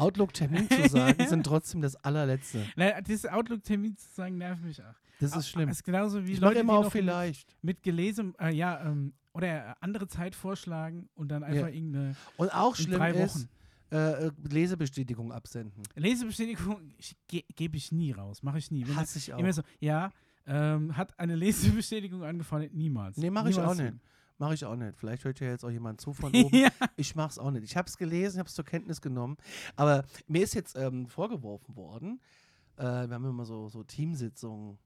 Outlook-Termin zu sagen, sind trotzdem das allerletzte. Na, dieses Outlook-Termin zu sagen, nervt mich auch. Das ist schlimm. Das ist genauso wie Ich Leute, immer auch vielleicht. mit gelesem, äh, ja, ähm, oder andere Zeit vorschlagen und dann einfach irgendeine Und auch schlimm ist, äh, äh, Lesebestätigung absenden. Lesebestätigung ge gebe ich nie raus, mache ich nie. Wenn Hasse ich auch. Immer so, ja, ähm, hat eine Lesebestätigung angefordert, niemals. Nee, mache ich auch nicht. Mache ich auch nicht. Vielleicht hört ja jetzt auch jemand zu von oben. ja. Ich mache es auch nicht. Ich habe es gelesen, habe es zur Kenntnis genommen. Aber mir ist jetzt ähm, vorgeworfen worden, äh, wir haben immer so, so Teamsitzungen,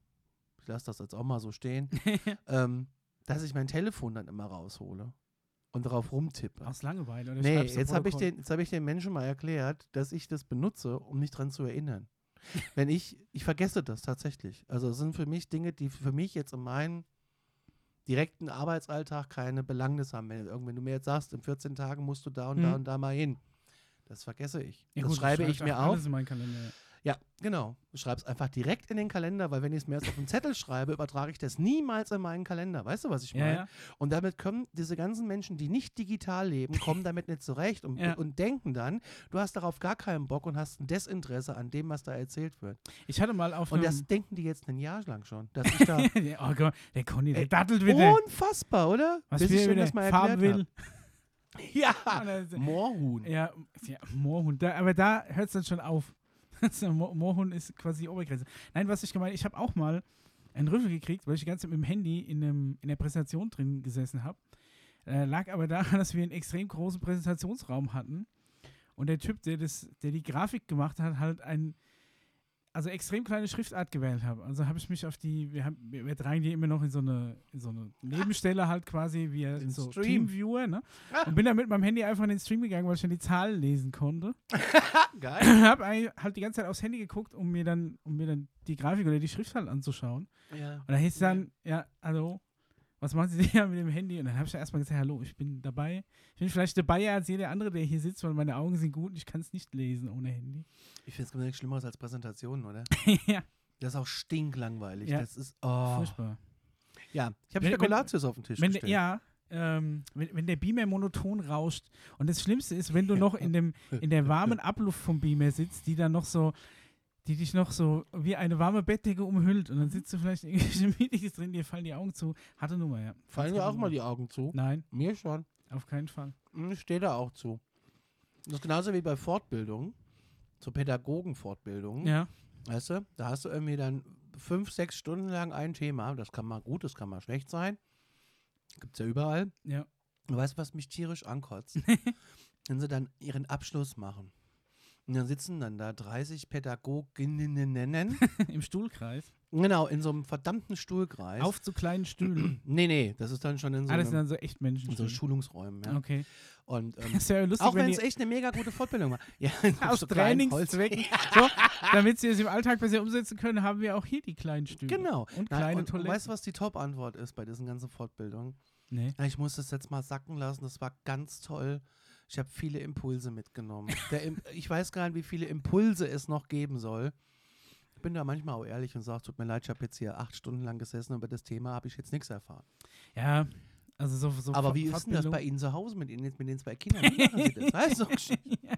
ich lasse das jetzt auch mal so stehen, ähm, dass ich mein Telefon dann immer raushole und darauf rumtippe. Aus Langeweile. Oder Nee, jetzt habe ich, den- jetzt hab ich den Menschen mal erklärt, dass ich das benutze, um mich dran zu erinnern. Wenn ich, ich vergesse das tatsächlich. Also es sind für mich Dinge, die für mich jetzt in meinem direkten Arbeitsalltag keine Belangnis haben. Wenn, wenn du mir jetzt sagst, in 14 Tagen musst du da und da Mhm. und da mal hin. Das vergesse ich. Ja, das gut, schreibe schreib ich mir auf. Kalender. Ja, genau. Ich schreibe es einfach direkt in den Kalender, weil wenn ich es mir jetzt auf den Zettel schreibe, übertrage ich das niemals in meinen Kalender. Weißt du, was ich Ja, meine? ja. Und damit kommen diese ganzen Menschen, die nicht digital leben, kommen damit nicht zurecht und, Ja. und denken dann, du hast darauf gar keinen Bock und hast ein Desinteresse an dem, was da erzählt wird. Ich hatte mal auf Und das denken die jetzt ein Jahr lang schon. Dass ich da Der- oh Gott, der Conny, der dattelt wieder. unfassbar, oder? was Bis ich das mal erklärt will. Ja, Moorhuhn. Ja, ja Moorhund. Da, aber da hört es dann schon auf. So, Mo- Moorhund ist quasi die Obergrenze. Nein, was ich gemeint ich habe auch mal einen Rüffel gekriegt, weil ich die ganze Zeit mit dem Handy in, einem, in der Präsentation drin gesessen habe. Äh, lag aber daran, dass wir einen extrem großen Präsentationsraum hatten. Und der Typ, der, das, der die Grafik gemacht hat, halt ein also extrem kleine Schriftart gewählt habe. Also habe ich mich auf die, wir, haben, wir, tragen die immer noch in so eine, in so eine Nebenstelle halt quasi, wie Den so Stream. Teamviewer, ne? Ah. Und bin dann mit meinem Handy einfach in den Stream gegangen, weil ich dann die Zahlen lesen konnte. Geil. habe halt die ganze Zeit aufs Handy geguckt, um mir dann, um mir dann die Grafik oder die Schrift halt anzuschauen. Ja. Und da hieß es dann, ja, hallo, was machen Sie denn hier mit dem Handy? Und dann habe ich erstmal gesagt, hallo, ich bin dabei. Ich bin vielleicht dabei als jeder andere, der hier sitzt, weil meine Augen sind gut und ich kann es nicht lesen ohne Handy. Ich finde es nichts Schlimmeres als Präsentationen, oder? ja, Das ist auch stinklangweilig. Ja. Das ist, oh. furchtbar. Ja, ich habe Spekulatius auf den Tisch Wenn, gestellt. ja, ähm, wenn, wenn der Beamer monoton rauscht und das Schlimmste ist, wenn du noch in, dem, in der warmen Abluft vom Beamer sitzt, die dann noch so, die dich noch so wie eine warme Bettdecke umhüllt und dann sitzt du vielleicht in irgendwelchen Meetings drin, dir fallen die Augen zu. Harte Nummer, ja. Fallen dir auch mal die Augen zu? Nein, Mir schon. auf keinen Fall. Hm, Ich stehe da auch zu. Das ist genauso wie bei Fortbildungen, so Pädagogenfortbildungen. Ja. Weißt du, da hast du irgendwie dann fünf, sechs Stunden lang ein Thema. Das kann mal gut, das kann mal schlecht sein. Gibt's ja überall. Ja. Und weißt du, was mich tierisch ankotzt? Wenn sie dann ihren Abschluss machen. Und dann sitzen dann da 30 Pädagoginnen. Im Stuhlkreis. genau, in so einem verdammten Stuhlkreis. Auf zu kleinen Stühlen. nee, nee, das ist dann schon in so, ah, das sind einem, dann so echt in so. Schulungsräumen. Ja. Okay. Und, ähm, Das ist ja lustig, auch wenn es echt eine mega gute Fortbildung war. Ja, aus so Trainingszwecken, so, damit sie es im Alltag besser umsetzen können, haben wir auch hier die kleinen Stühle. Genau. Und Nein, kleine und, und Toiletten. weißt du, was die Top-Antwort ist bei diesen ganzen Fortbildungen? nee. Ja, Ich muss das jetzt mal sacken lassen, das war ganz toll. Ich habe viele Impulse mitgenommen. Im ich weiß gar nicht, wie viele Impulse es noch geben soll. Ich bin da manchmal auch ehrlich und sage, tut mir leid, ich habe jetzt hier acht Stunden lang gesessen und über das Thema habe ich jetzt nichts erfahren. Ja, also so, so Aber wie ist denn das bei Ihnen zu Hause mit, Ihnen, mit den zwei Kindern? Wie machen Sie das? Weißt du, ja.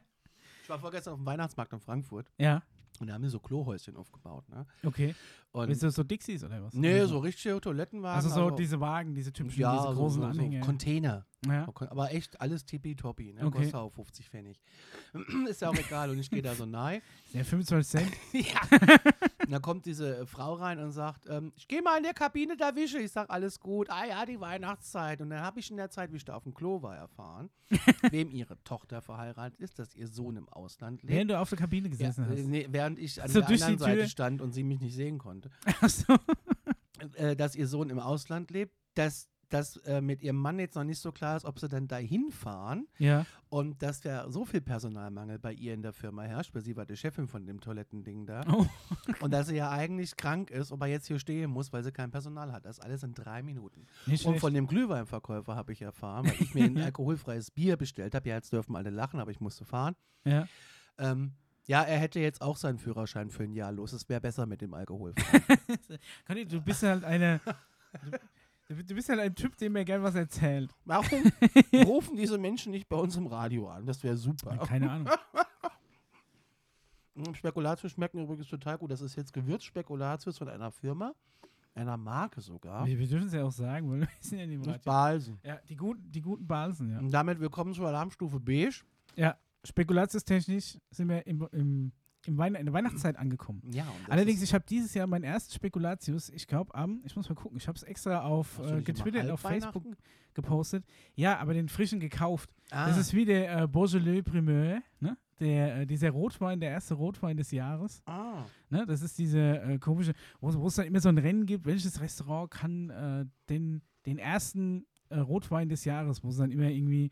ich war vorgestern auf dem Weihnachtsmarkt in Frankfurt ja, und da haben die so Klohäuschen aufgebaut. Ne? okay. Und Ist das so Dixies oder was? nee, Oder so richtige Toilettenwagen. Also so aber- diese Wagen, diese typischen, ja, diese so- großen so, so Anhänger. Container. ja. Aber echt alles tippitoppi, ne? Okay. Kostet auch 50 Pfennig. ist ja auch egal und ich gehe da so nahe. Ja, 25 Cent. ja. Und dann kommt diese äh, Frau rein und sagt, ähm, ich gehe mal in der Kabine da wische. Ich sag, alles gut. Ah ja, die Weihnachtszeit. Und dann habe ich in der Zeit, wie ich da auf dem Klo war, erfahren, wem ihre Tochter verheiratet ist, dass ihr Sohn im Ausland lebt. Während du auf der Kabine Ja, gesessen äh, hast. nee, während ich an So der anderen Seite stand und sie mich nicht sehen konnte. Achso. Äh, dass ihr Sohn im Ausland lebt, dass dass äh, mit ihrem Mann jetzt noch nicht so klar ist, ob sie dann dahin fahren Ja. und dass ja so viel Personalmangel bei ihr in der Firma herrscht, weil sie war die Chefin von dem Toilettending da Oh. und dass sie ja eigentlich krank ist, aber jetzt hier stehen muss, weil sie kein Personal hat. Das alles in drei Minuten. Nicht Und schlecht. von dem Glühweinverkäufer habe ich erfahren, weil ich mir ein alkoholfreies Bier bestellt habe. Ja, jetzt dürfen alle lachen, aber ich musste fahren. ja. Ähm, ja, er hätte jetzt auch seinen Führerschein für ein Jahr los. Es wäre besser mit dem Alkohol. Du bist halt eine. Du, bist ja ein Typ, dem mir gern was erzählt. Warum rufen diese Menschen nicht bei uns im Radio an? Das wäre super. Keine Ahnung. Spekulatius schmecken übrigens total gut. Das ist jetzt Gewürzspekulatius von einer Firma, einer Marke sogar. Wir, wir dürfen es ja auch sagen, weil wir sind ja Nicht Radio. Balsen. Ja, die guten, die guten Balsen, ja. Und damit willkommen zur Alarmstufe Beige. Ja, spekulatiustechnisch sind wir im, im, im Weihn in der Weihnachtszeit angekommen. Ja, Allerdings, ich habe dieses Jahr meinen ersten Spekulatius, ich glaube am, ich muss mal gucken, ich habe es extra auf äh, getwittert, auf Facebook gepostet. Ja, aber den frischen gekauft. ah, Das ist wie der äh, Beaujolais Primeur, ne? Der, äh, dieser Rotwein, der erste Rotwein des Jahres. ah, Ne? Das ist diese äh, komische, wo es dann immer so ein Rennen gibt, welches Restaurant kann äh, den, den ersten äh, Rotwein des Jahres, wo sie dann immer irgendwie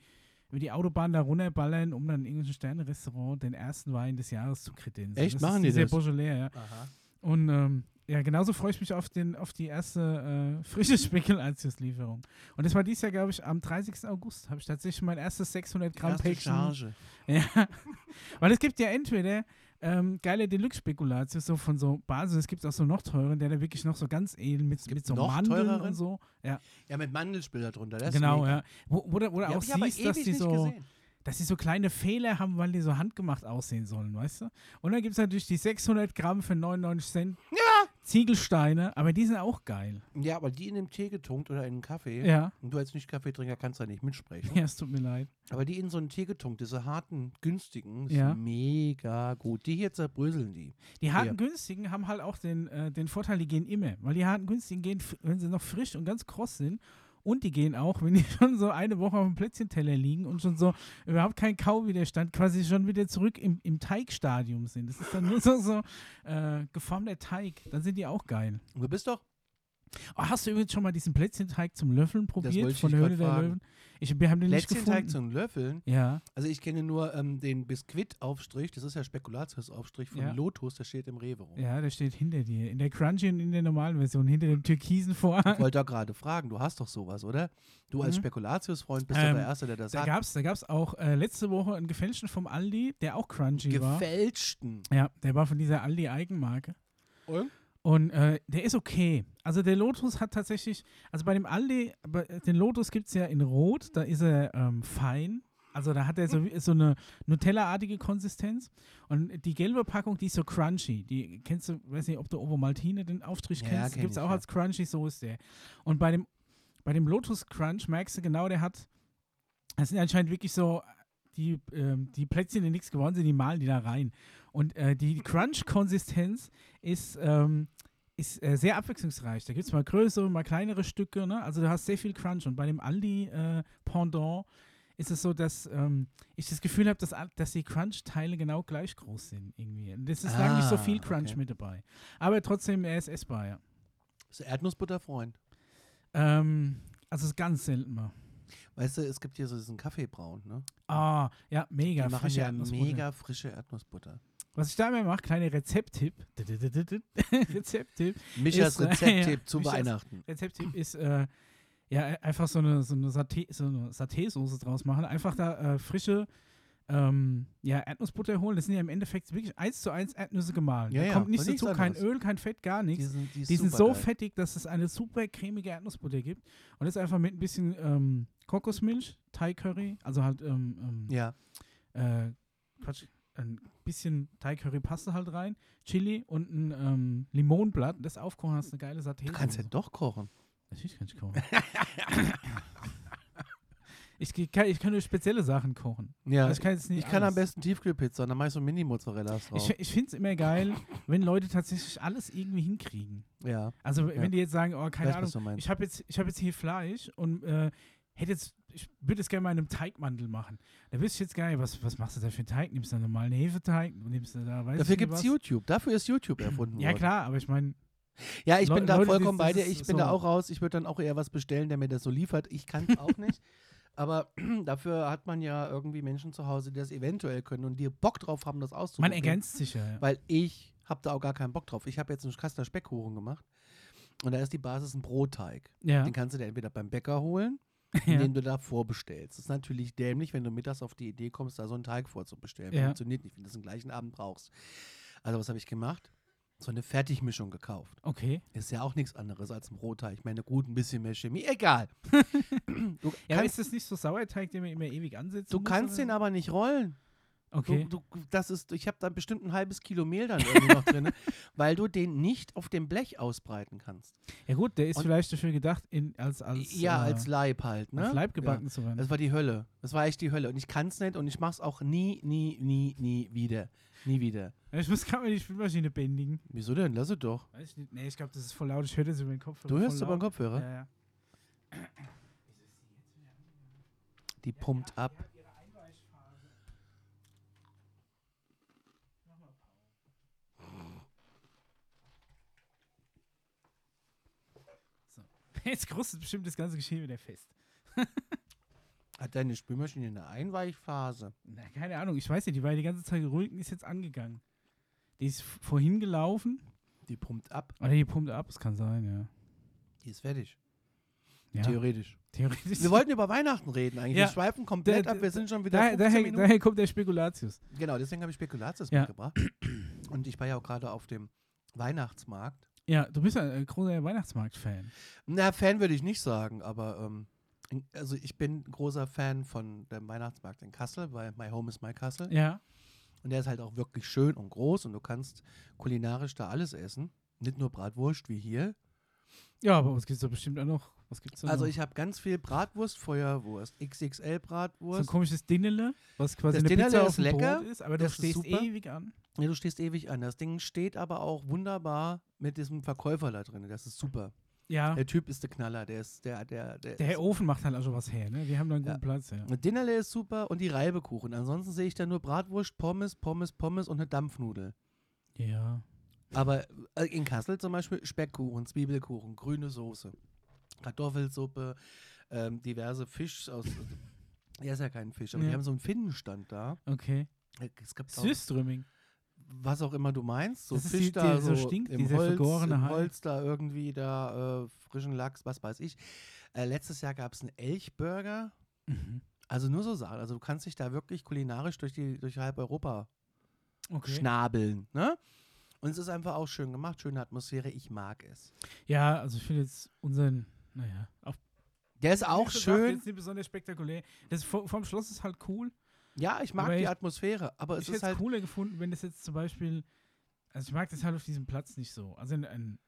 über die Autobahn da runterballern, um dann in irgendein Sterne-Restaurant den ersten Wein des Jahres zu kredenzen. Echt? Das Machen ist die das? Beaujolais, ja. aha. Und ähm, ja, genauso freue ich mich auf, den, auf die erste äh, frische Spekulatiuslieferung. Und das war dieses Jahr, glaube ich, am 30. August habe ich tatsächlich mein erstes 600 Gramm Erste Päckchen. Charge. Ja, weil es gibt ja entweder ähm, geile Deluxe-Spekulatius, so von so Basis, es gibt auch so noch teuren, der da wirklich noch so ganz edel mit, mit so Mandeln teureren? und so. Ja, Ja, mit Mandelspieler drunter. Genau, mega. ja. Wo, wo, wo Ja, auch siehst, dass die so, gesehen. dass sie so kleine Fehler haben, weil die so handgemacht aussehen sollen, weißt du? Und dann gibt es natürlich die 600 Gramm für 99 Cent Ziegelsteine, aber die sind auch geil. Ja, aber die in dem Tee getunkt oder in einem Kaffee. Ja, Und du als Nicht-Kaffeetrinker kannst da nicht mitsprechen. ja, es tut mir leid. Aber die in so einen Tee getunkt, diese harten, günstigen, Ja. mega gut. Die hier zerbröseln die. Die harten Ja. günstigen haben halt auch den, äh, den Vorteil, die gehen immer. Weil die harten günstigen gehen, wenn sie noch frisch und ganz kross sind. Und die gehen auch, wenn die schon so eine Woche auf dem Plätzchenteller liegen und schon so überhaupt kein Kauwiderstand, quasi schon wieder zurück im, im Teigstadium sind. Das ist dann nur so, so äh, geformter Teig. Dann sind die auch geil. Du bist doch Oh, hast du übrigens schon mal diesen Plätzchenteig zum Löffeln probiert von der Höhle der. Löwen? Ich, wir haben den nicht Plätzchenteig gefunden. zum Löffeln. Ja, Also ich kenne nur ähm, den Biskuitaufstrich, das ist ja Spekulatiusaufstrich von Ja. Lotus, der steht im Rewe rum. ja, der steht hinter dir. In der Crunchy und in der normalen Version, hinter dem türkisen Vorhang. Ich wollte doch gerade fragen, du hast doch sowas, oder? Du als Mhm. Spekulatiusfreund bist doch Ähm, der Erste, der das Da hat. gab's, da gab's auch äh, letzte Woche einen gefälschten vom Aldi, der auch crunchy war. Gefälschten. Ja, der war von dieser Aldi-Eigenmarke. Und? Und äh, der ist okay. Also der Lotus hat tatsächlich, also bei dem Aldi, bei, den Lotus gibt es ja in Rot, da ist er ähm, fein. Also da hat er so, so eine Nutella-artige Konsistenz. Und die gelbe Packung, die ist so crunchy. Die kennst du, weiß nicht, ob du Ovomaltine den Aufstrich Ja, kennst. kenn Gibt es auch ja. als crunchy, so ist der. Und bei dem, bei dem Lotus Crunch merkst du genau, der hat, das sind anscheinend wirklich so die, ähm, die Plätzchen, die nichts geworden sind, die malen die da rein. Und äh, die Crunch-Konsistenz ist, ähm, ist äh, sehr abwechslungsreich. Da gibt es mal größere, mal kleinere Stücke. Ne? Also du hast sehr viel Crunch. Und bei dem Aldi-Pendant ist es so, dass ähm, ich das Gefühl habe, dass, dass die Crunch-Teile genau gleich groß sind. Irgendwie. Und Das ist lang nicht so Ah, viel Crunch okay. mit dabei. Aber trotzdem, er ist essbar, ja. Ist Erdnussbutterfreund. Ähm, also es ist ganz selten mal. Weißt du, es gibt hier so diesen Kaffeebraun, ne? Ah, ja, mega. Die frische ja Erdnussbutter. mega frische Erdnussbutter. Was ich da immer mache, kleiner Rezepttipp. Rezepttipp. Michas äh, Rezepttipp ja, zu Michas- Weihnachten. Rezepttipp ist äh, ja e- einfach so eine, so eine Saté, so Saté-Soße draus machen. Einfach da äh, frische ähm, ja, Erdnussbutter holen. Das sind ja im Endeffekt wirklich eins zu eins Erdnüsse gemahlen. Ja, da ja, kommt nichts dazu, kein anderes. Öl, kein Fett, gar nichts. sind, ist Die sind so supergeil. fettig, dass es eine super cremige Erdnussbutter gibt. Und das einfach mit ein bisschen ähm, Kokosmilch, Thai-Curry, also halt ähm, ähm, Ja. äh, Quatsch, ein bisschen Thai-Curry-Paste halt rein, Chili und ein ähm, Limonenblatt. Das aufkochen hast eine geile Saté. Du kannst ja doch kochen. Natürlich kann ich kochen. ich, kann, ich kann nur spezielle Sachen kochen. Ja. Also ich kann jetzt nicht ich kann am besten Tiefkühlpizza, dann mach ich so Mini-Mozzarellas drauf. Ich, ich finde es immer geil, wenn Leute tatsächlich alles irgendwie hinkriegen. ja. Also Ja. wenn die jetzt sagen, oh, keine Ahnung, ich habe jetzt, ich hab jetzt hier Fleisch und äh, hätte jetzt, ich würde es gerne mal in einem Teigmantel machen. Da wüsste ich jetzt gar nicht, was, was machst du da für einen Teig? Nimmst du da normalen Hefeteig? Nimmst du da, Dafür gibt es? YouTube. Dafür ist YouTube erfunden Ja worden. klar, aber ich meine, Ja, ich Leu- bin da Leute, vollkommen bei dir. Ich bin da so- auch raus. Ich würde dann auch eher was bestellen, der mir das so liefert. Ich kann es auch nicht. Aber dafür hat man ja irgendwie Menschen zu Hause, die das eventuell können und die Bock drauf haben, das man auszuprobieren. ergänzt sich ja. ja. Weil ich habe da auch gar keinen Bock drauf. Ich habe jetzt einen Kasten Speckkuchen gemacht und da ist die Basis ein Brotteig. ja. Den kannst du dir entweder beim Bäcker holen, ja. den du da vorbestellst. Das ist natürlich dämlich, wenn du mittags auf die Idee kommst, da so einen Teig vorzubestellen. Ja. Funktioniert nicht, wenn du das am gleichen Abend brauchst. Also was habe ich gemacht? so eine Fertigmischung gekauft. Okay. Ist ja auch nichts anderes als ein Brotteig. Ich meine, gut, ein bisschen mehr Chemie, egal. du Ja, kannst, ist das nicht so Sauerteig, den man immer ewig ansetzt? du kannst den aber nicht rollen. Okay. Du, du, das ist, ich habe da bestimmt ein halbes Kilo Mehl dann irgendwie noch drin, weil du den nicht auf dem Blech ausbreiten kannst. ja gut, der ist Und- vielleicht dafür gedacht, in, als, als, ja, äh, als Leib halt, ne? als Leib gebacken zu werden. Das war die Hölle. Das war echt die Hölle. Und ich kann es nicht und ich mache es auch nie, nie, nie, nie wieder. Nie wieder. Ja, ich muss gerade die Spülmaschine bändigen. Wieso denn? Lass es doch. Weiß ich nicht. Nee, ich glaube, das ist voll laut. Ich höre das über den Kopf. Du hörst über den Kopfhörer. Ja, ja. Die pumpt ab. Jetzt krustet bestimmt das ganze Geschehen wieder fest. Hat deine Spülmaschine eine Einweichphase? Na, keine Ahnung, ich weiß nicht, die war die ganze Zeit ruhig und ist jetzt angegangen. Die ist vorhin gelaufen. Die pumpt ab. Oder die pumpt ab, es kann sein, ja. Die ist fertig. ja Theoretisch. theoretisch. Wir wollten über Weihnachten reden eigentlich. Ja. Wir schweifen komplett Da- ab. Wir sind schon wieder 15 daher, daher kommt der Spekulatius. Genau, deswegen habe ich Spekulatius Ja. mitgebracht. Und ich war ja auch gerade auf dem Weihnachtsmarkt. Ja, du bist ja ein großer Weihnachtsmarkt-Fan. Na, Fan würde ich nicht sagen, aber ähm, also ich bin ein großer Fan von dem Weihnachtsmarkt in Kassel, weil My Home is My Kassel. Ja. Und der ist halt auch wirklich schön und groß und du kannst kulinarisch da alles essen. Nicht nur Bratwurst wie hier. Ja, aber was gibt's da bestimmt auch noch? Was gibt's da Also noch? ich habe ganz viel Bratwurst, Feuerwurst, XXL so ein Bratwurst. komisches Dinnele, was quasi Das eine Dinnerle Pizza ist auf dem lecker, Brot ist, aber du das ist stehst super. ewig an. Ja, du stehst ewig an. Das Ding steht aber auch wunderbar mit diesem Verkäufer da drin. Das ist super. Ja, Der Typ ist der Knaller. Der ist der, der, der. der ist, Ofen macht halt auch schon was her, ne? Wir haben da einen Ja. guten Platz, ja. Das Dinnerle ist super und die Reibekuchen. Ansonsten sehe ich da nur Bratwurst, Pommes, Pommes, Pommes und eine Dampfnudel. Ja. Aber äh, in Kassel zum Beispiel Speckkuchen, Zwiebelkuchen, grüne Soße, Kartoffelsuppe, ähm, diverse Fisch aus. Ja, ist ja kein Fisch, aber Ja. die haben so einen Finnenstand da. Okay. Es gibt Süßströmming. was auch immer du meinst, so Das Fisch die- da die so so, stinkt, im Holz, im. Holz da irgendwie da äh, frischen Lachs, was weiß ich. Äh, letztes Jahr gab es einen Elchburger. Mhm. Also nur so Sachen. Also du kannst dich da wirklich kulinarisch durch die durch halb Europa Okay. schnabeln, ne? Und es ist einfach auch schön gemacht, schöne Atmosphäre. Ich mag es. Ja, also ich finde jetzt unseren, naja, auf Der ist auch schön. Jetzt nicht besonders spektakulär. Das vor, vom Schloss ist halt cool. Ja, ich mag die ich- Atmosphäre, aber es ich ist hätte es halt. cooler gefunden, wenn das jetzt zum Beispiel, also ich mag das halt auf diesem Platz nicht so. Also in, in,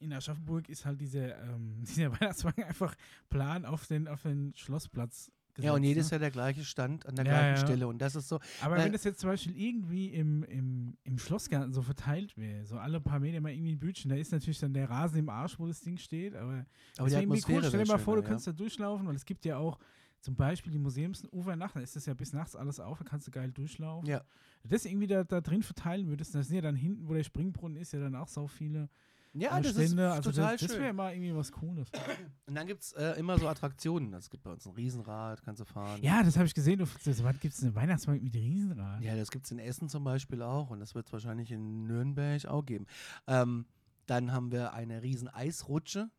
in Aschaffenburg ist halt dieser, ähm, dieser Weihnachtswagen einfach plan auf den, auf den Schlossplatz gesetzt. Ja, und jedes ne? Jahr der gleiche Stand an der Ja, gleichen ja. Stelle. Und das ist so. Aber wenn das jetzt zum Beispiel irgendwie im, im, im Schlossgarten so verteilt wäre, so alle paar Meter mal irgendwie ein Bütchen, da ist natürlich dann der Rasen im Arsch, wo das Ding steht, aber Aber die Deswegen Atmosphäre. cool, stell dir mal vor, du kannst da durchlaufen, weil es gibt ja auch zum Beispiel die Museumsufer Nacht, da ist das ja bis nachts alles auf, da kannst du geil durchlaufen. Ja. Wenn du das irgendwie da, da drin verteilen würdest, das sind ja dann hinten, wo der Springbrunnen ist, ja dann auch so viele Ja, das Stände. ist also total das, das schön. wäre mal irgendwie was Cooles. Und dann gibt es äh, immer so Attraktionen. Es gibt bei uns ein Riesenrad, kannst du fahren. ja, das habe ich gesehen. Du, was gibt es einen Weihnachtsmarkt mit Riesenrad? Ja, das gibt es in Essen zum Beispiel auch und das wird es wahrscheinlich in Nürnberg auch geben. Ähm, dann haben wir eine riesen Eisrutsche.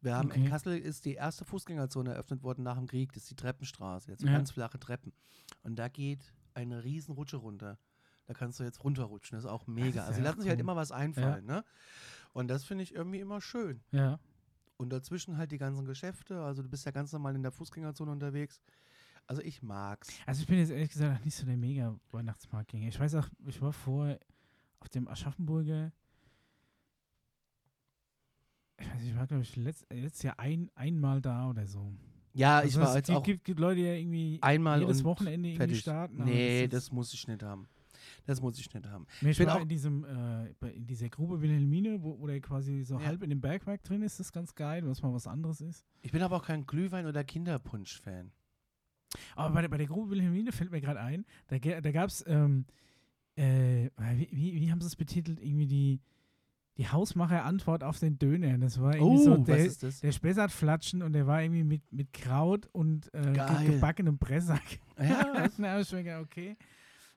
Wir haben in Okay. Kassel ist die erste Fußgängerzone eröffnet worden nach dem Krieg. Das ist die Treppenstraße. Jetzt Ja. ganz flache Treppen. Und da geht eine riesen Rutsche runter. Da kannst du jetzt runterrutschen. Das ist auch mega. ist also ja lassen sich halt cool. immer was einfallen. Ne? Und das finde ich irgendwie immer schön. Ja. Und dazwischen halt die ganzen Geschäfte. Also du bist ja ganz normal in der Fußgängerzone unterwegs. Also ich mag's. Also ich bin jetzt ehrlich gesagt nicht so der mega Weihnachtsmarktgänger. Ich weiß auch, ich war vor auf dem Aschaffenburger. Ich weiß nicht, ich war glaube ich letzt, letztes Jahr ein, einmal da oder so. Ja, ich Also war es jetzt gibt, auch gibt, gibt Leute, die ja irgendwie einmal jedes Wochenende irgendwie fertig. starten. Nee, ist- das muss ich nicht haben. Das muss ich nicht haben. Nee, ich bin auch- in diesem, äh, in dieser Grube Wilhelmine, wo, wo der quasi so Ja. halb in dem Bergwerk drin ist, das ist ganz geil, was mal was anderes ist. Ich bin aber auch kein Glühwein- oder Kinderpunsch-Fan. Aber bei, der- bei der Grube Wilhelmine fällt mir gerade ein, da, da gab es, ähm, äh, wie, wie, wie haben sie es betitelt? Irgendwie die, die Hausmacher-Antwort auf den Döner. Das war irgendwie so Oh, was der, ist das? der Spessartflatschen und der war irgendwie mit, mit Kraut und äh, gebackenem Pressack. Ja, ich mir gedacht, okay.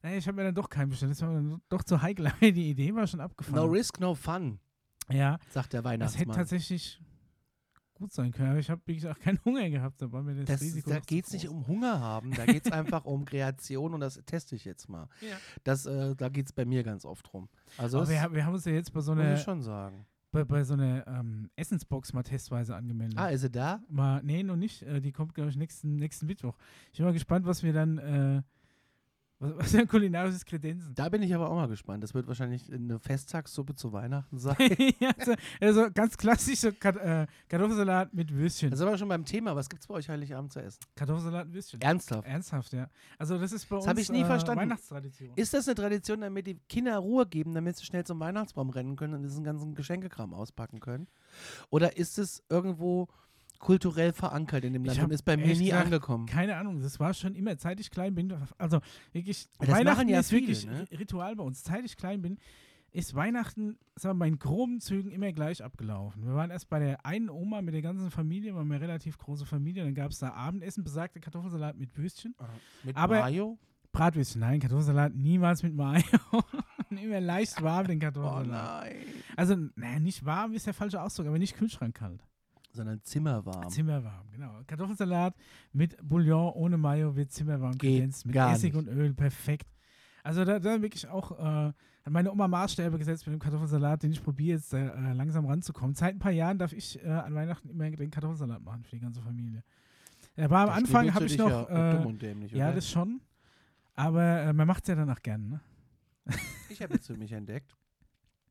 Naja, ich habe mir dann doch keinen bestellt. Das war mir dann doch zu heikel. Die Idee war schon abgefahren. no risk, no fun, ja, sagt der das hätte Weihnachtsmann. tatsächlich gut sein können. Aber ich habe, wie gesagt, keinen Hunger gehabt. Da war mir das, Das, Risiko da geht es nicht um Hunger haben, da geht es einfach um Kreation und das teste ich jetzt mal. Ja. Das, äh, da geht es bei mir ganz oft drum. Also wir, wir haben uns ja jetzt bei so muss einer, ich schon sagen. bei, bei so einer ähm, Essensbox mal testweise angemeldet. Ah, ist sie da? Mal, nee, noch nicht. Äh, die kommt, glaube ich, nächsten, nächsten Mittwoch. Ich bin mal gespannt, was wir dann, äh, was, für kulinarisches Kredenzen. Da bin ich aber auch mal gespannt. Das wird wahrscheinlich eine Festtagssuppe zu Weihnachten sein. ja, also, also ganz klassisch so Kat äh, Kartoffelsalat mit Würstchen. Das ist aber schon beim Thema. Was gibt es bei euch Heiligabend zu essen? Kartoffelsalat mit Würstchen. Ernsthaft? Ernsthaft, ja. Also das ist bei Das uns ich nie äh, verstanden. Weihnachtstradition. Ist das eine Tradition, damit die Kinder Ruhe geben, damit sie schnell zum Weihnachtsbaum rennen können und diesen ganzen Geschenkekram auspacken können? Oder ist es irgendwo kulturell verankert in dem Land hab und ist bei mir nie gesagt angekommen? Keine Ahnung, das war schon immer, seit ich klein bin. Also wirklich, Das Weihnachten ja ist viele, wirklich ne? Ri- Ritual bei uns. Seit ich klein bin, ist Weihnachten, sagen wir mal, in groben Zügen immer gleich abgelaufen. Wir waren erst bei der einen Oma mit der ganzen Familie, wir haben eine relativ große Familie, dann gab es da Abendessen, besagte Kartoffelsalat mit Würstchen. Mit Aber- Mayo? Bratwürstchen, nein, Kartoffelsalat niemals mit Mayo. immer leicht warm, den Oh Kartoffelsalat. nein. also, naja, nicht warm ist der falsche Ausdruck, aber nicht kühlschrankkalt. Sondern zimmerwarm. Zimmerwarm, genau. Kartoffelsalat mit Bouillon ohne Mayo wird zimmerwarm kredenzt, mit Essig nicht. und Öl, perfekt. Also da, da wirklich auch, äh, hat meine Oma Maßstäbe gesetzt mit dem Kartoffelsalat, den ich probiere jetzt äh, langsam ranzukommen. Seit ein paar Jahren darf ich äh, an Weihnachten immer den Kartoffelsalat machen für die ganze Familie. Er war am Da Anfang, habe ich noch, Ja, äh, dumm und dämlich, ja, oder? das schon, aber äh, man macht es ja danach gern, ne? Ich habe jetzt für mich entdeckt.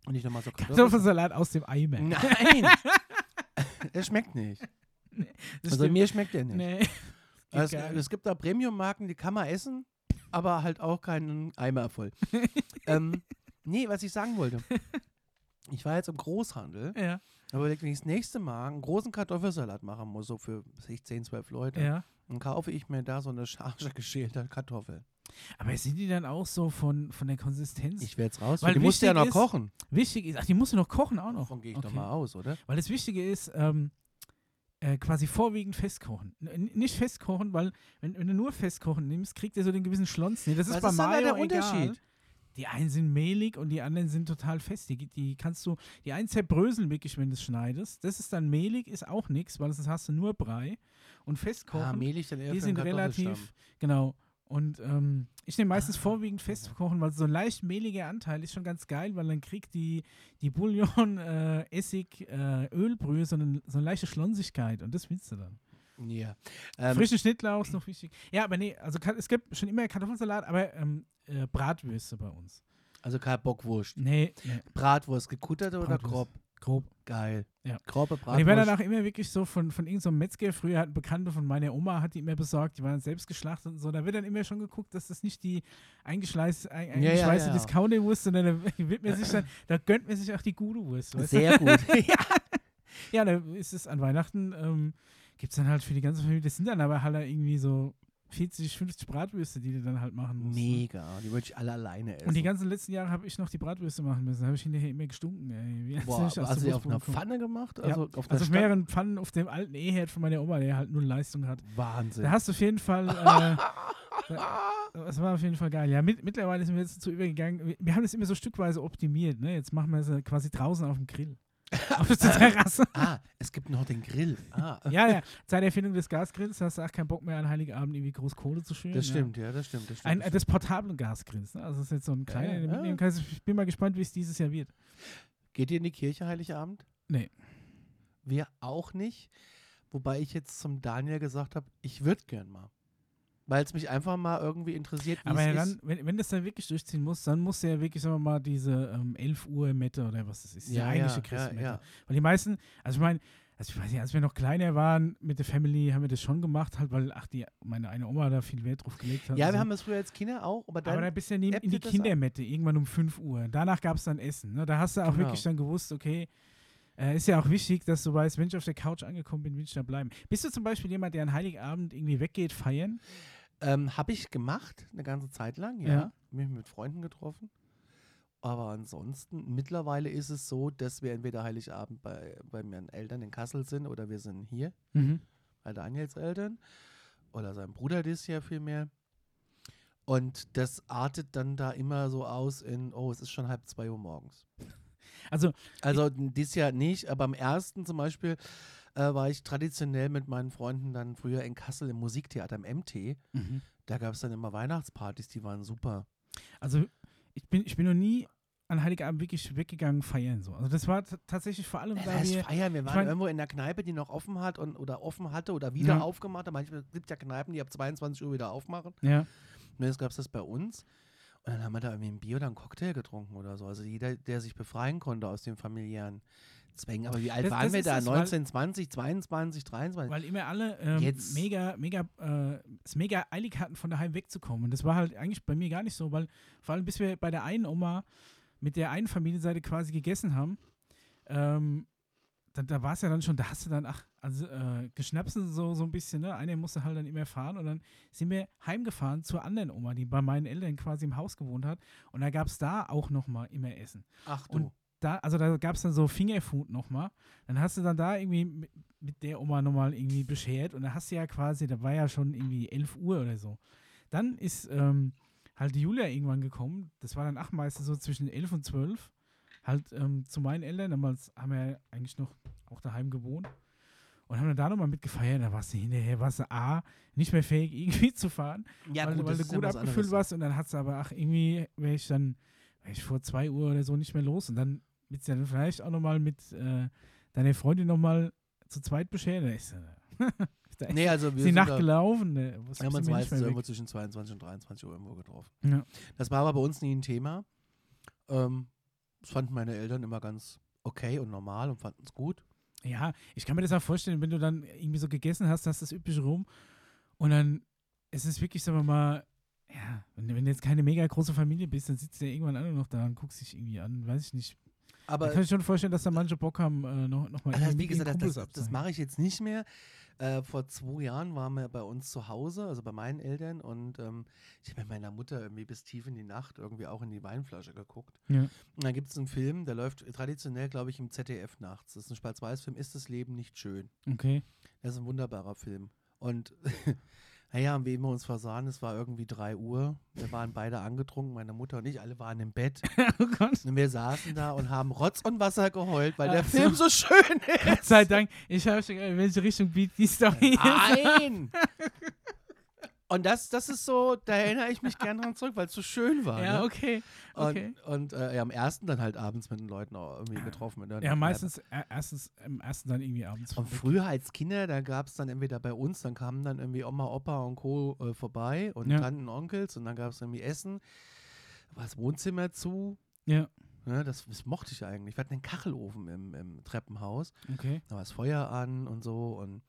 Und nicht nochmal so Kartoffelsalat aus dem Eimer. Nein! Er schmeckt nicht. Das Also stimmt. mir schmeckt der nicht. nee. Geht Es, gibt da Premium-Marken, die kann man essen, aber halt auch keinen Eimer voll. ähm, nee, was ich sagen wollte. Ich war jetzt im Großhandel, ja, aber wenn ich das nächste Mal einen großen Kartoffelsalat machen muss, so für was weiß ich, 10, 12 Leute, ja. dann kaufe ich mir da so eine Charge geschälter Kartoffel. Aber sind die dann auch so von, von der Konsistenz? Ich werde es raus. Weil Die musst du ja noch ist- kochen. Wichtig ist, ach, die musst du noch kochen auch noch. Davon gehe ich doch Okay. mal aus, oder? Weil das Wichtige ist, ähm, äh, quasi vorwiegend festkochen. N nicht festkochen, weil wenn, wenn du nur festkochen nimmst, kriegt ihr so den gewissen Schlons. Nee, das ist Was bei ist Mayo der egal. Unterschied? Die einen sind mehlig und die anderen sind total fest. Die, die kannst du, die einen zerbröseln wirklich, wenn du es schneidest. Das ist dann mehlig, ist auch nichts, weil sonst hast du nur Brei. Und festkochen, Ah, mehlig dann eher die sind relativ, genau. Und ähm, ich nehme meistens Ah, vorwiegend festkochen, weil so ein leicht mehliger Anteil ist schon ganz geil, weil dann kriegt die, die Bouillon, äh, Essig, äh, Ölbrühe so eine, so eine leichte Schlonsigkeit und das willst du dann. Ja. Ähm, Frische Schnittlauch ist noch wichtig. Ja, aber nee, also es gibt schon immer Kartoffelsalat, aber ähm, äh, Bratwürste bei uns. also keine Bockwurst. Nee, nee Bratwurst, gekutterte oder grob? Grob. Geil. Ja. Grobe Und die werden Bratwurst. danach immer wirklich so von, von irgendeinem so Metzger, früher hat ein Bekannter von meiner Oma, hat die immer besorgt, die waren selbst geschlachtet und so. Da wird dann immer schon geguckt, dass das nicht die eingeschleißte, ein, Ja, ja, eingeschweißte ja. Discounter-Wurst, sondern da wird man sich dann, da gönnt man sich auch die gute Wurst. Weißt? Sehr gut. ja. Ja, da ist es an Weihnachten, ähm, gibt es dann halt für die ganze Familie, das sind dann aber halt irgendwie so 40, 50 Bratwürste, die du dann halt machen musst. ne? Mega. Die würde ich alle alleine essen. Und die ganzen letzten Jahre habe ich noch die Bratwürste machen müssen. Da habe ich hinterher immer gestunken. Ey. Boah, hast du die auf einer. Pfanne gemacht? Ja, Also auf, der Also auf mehreren Pfannen auf dem alten E-Herd von meiner Oma, der halt null Leistung hat. Wahnsinn. Da hast du auf jeden Fall. Äh, das war auf jeden Fall geil. Ja, mit, mittlerweile sind wir jetzt dazu übergegangen. Wir, wir haben das immer so stückweise optimiert. Ne? Jetzt machen wir es quasi draußen auf dem Grill. auf der Terrasse. ah, es gibt noch den Grill. Ah, ja, ja. Seit der Erfindung des Gasgrills hast du auch keinen Bock mehr an Heiligabend irgendwie groß Kohle zu schüren. das ja. stimmt, ja, das stimmt. Das stimmt, Ein, das äh, des portablen Gasgrills. Ne? Also das ist jetzt so ein kleiner, ja, ja. kannst. Ich bin mal gespannt, wie es dieses Jahr wird. Geht ihr in die Kirche Heiligabend? Nee. Wir auch nicht. Wobei ich jetzt zum Daniel gesagt habe, ich würde gern mal. Weil es mich einfach mal irgendwie interessiert, wie Aber ja dann, ist. wenn, wenn das dann wirklich durchziehen muss, dann muss ja wirklich, sagen wir mal, diese ähm, 11 Uhr Mette oder was das ist. Die eigentliche ja, Christmette. ja. Weil die meisten, also ich meine, also ich weiß nicht, als wir noch kleiner waren mit der Family, haben wir das schon gemacht, halt, weil, ach, die, meine eine Oma da viel Wert drauf gelegt hat. Ja, wir so. haben das früher als Kinder auch, aber dann aber da bist du ja nie in die? Kindermette, irgendwann um 5 Uhr. Danach gab es dann Essen. Ne? Da hast du auch Genau. wirklich dann gewusst, okay, äh, ist ja auch wichtig, dass du weißt, wenn ich auf der Couch angekommen bin, will ich da bleiben. Bist du zum Beispiel jemand, der an Heiligabend irgendwie weggeht, feiern? Ähm, Habe ich gemacht, eine ganze Zeit lang, ja. Ja. Mich mit Freunden getroffen. Aber ansonsten, mittlerweile ist es so, dass wir entweder Heiligabend bei, bei meinen Eltern in Kassel sind oder wir sind hier Mhm. bei Daniels Eltern oder sein Bruder das ja vielmehr. Und das artet dann da immer so aus in, oh, es ist schon halb zwei Uhr morgens. Also, Also dieses Jahr nicht, aber am ersten zum Beispiel äh, war ich traditionell mit meinen Freunden dann früher in Kassel im Musiktheater im MT. Mhm. Da gab es dann immer Weihnachtspartys, die waren super. Also ich bin, ich bin noch nie an Heiligabend wirklich weggegangen feiern so. Also das war tatsächlich vor allem, Ja, das heißt wir feiern. Wir waren mein- irgendwo in der Kneipe, die noch offen hat und, oder offen hatte oder wieder Ja. aufgemacht hat. Manchmal gibt es ja Kneipen, die ab 22 Uhr wieder aufmachen. ja, Und jetzt gab es das bei uns. Und dann haben wir da irgendwie ein Bier oder einen Cocktail getrunken oder so. Also jeder, der sich befreien konnte aus den familiären Zwängen. Aber wie alt Das- waren das wir da? es, weil- 19, 20, 22, 23? weil immer alle ähm, Jetzt- mega, mega, äh, es mega eilig hatten, von daheim wegzukommen. Und das war halt eigentlich bei mir gar nicht so, weil vor allem bis wir bei der einen Oma mit der einen Familienseite quasi gegessen haben, ähm, da, da war es ja dann schon, da hast du dann, ach, also äh, geschnapsen so, so ein bisschen, ne? Einer musste halt dann immer fahren und dann sind wir heimgefahren zur anderen Oma, die bei meinen Eltern quasi im Haus gewohnt hat. Und da gab es da auch nochmal immer Essen. Ach du. und da, also da gab es dann so Fingerfood nochmal. Dann hast du dann da irgendwie mit, mit der Oma nochmal irgendwie beschert und da hast du ja quasi, da war ja schon irgendwie 11 Uhr oder so. Dann ist ähm, halt die Julia irgendwann gekommen. Das war dann ach meistens so zwischen 11 und 12. Halt ähm, zu meinen Eltern. Damals haben wir ja eigentlich noch auch daheim gewohnt. Und haben dann da nochmal mitgefeiert. Da warst du hinterher, warst du A, nicht mehr fähig irgendwie zu fahren ja, weil, weil das du ja gut was abgefüllt warst und dann hat's aber, ach, irgendwie wäre ich dann, wäre ich vor zwei Uhr oder so nicht mehr los und dann willst du dann vielleicht auch nochmal mit äh, deiner Freundin nochmal zu zweit. Da ist, ist Nee, also wir die sind Nacht da, gelaufen. Ne, wir was haben uns meistens irgendwo zwischen 22 und 23 Uhr irgendwo getroffen. Ja. Das war aber bei uns nie ein Thema. Ähm, das fanden meine Eltern immer ganz okay und normal und fanden es gut. ja, ich kann mir das auch vorstellen, wenn du dann irgendwie so gegessen hast, hast das übliche rum und dann ist es wirklich, sagen wir mal, ja, wenn, wenn du jetzt keine mega große Familie bist, dann sitzt du ja irgendwann alle noch da und guckst dich irgendwie an, weiß ich nicht. Aber Da kann ich schon vorstellen, dass da manche Bock haben, äh, noch, noch mal Also, wie gesagt, das, das, mache ich jetzt nicht mehr. Äh, vor zwei Jahren waren wir bei uns zu Hause, also bei meinen Eltern, und ähm, ich habe mit meiner Mutter irgendwie bis tief in die Nacht irgendwie auch in die Weinflasche geguckt. Ja. Und dann gibt es einen Film, der läuft traditionell, glaube ich, im ZDF nachts. Das ist ein Schwarz-Weiß-Film, Ist das Leben nicht schön? Okay. Das ist ein wunderbarer Film. Und naja, wie wir uns versahen, es war irgendwie 3 Uhr. Wir waren beide angetrunken, meine Mutter und ich, alle waren im Bett. oh Gott. Und wir saßen da und haben Rotz und Wasser geheult, weil der Ach so. Film so schön ist. Gott sei Dank. Ich habe schon in welche Richtung biegt die Story jetzt? Nein! Und das, das ist so, da erinnere ich mich gerne dran zurück, weil es so schön war. Ja, ne? okay. okay. Und, und äh, ja, am ersten dann halt abends mit den Leuten auch irgendwie getroffen. Ja, meistens äh, erstens, im ersten dann irgendwie abends. Und früher als Kinder, da gab es dann entweder bei uns, dann kamen dann irgendwie Oma, Opa und Co. Äh, vorbei und Ja. Tanten, Onkels und dann gab es irgendwie Essen. War das Wohnzimmer zu. Ja, Ne, das, das mochte ich eigentlich. Wir hatten einen Kachelofen im, im Treppenhaus. okay. Da war das Feuer an und so. Und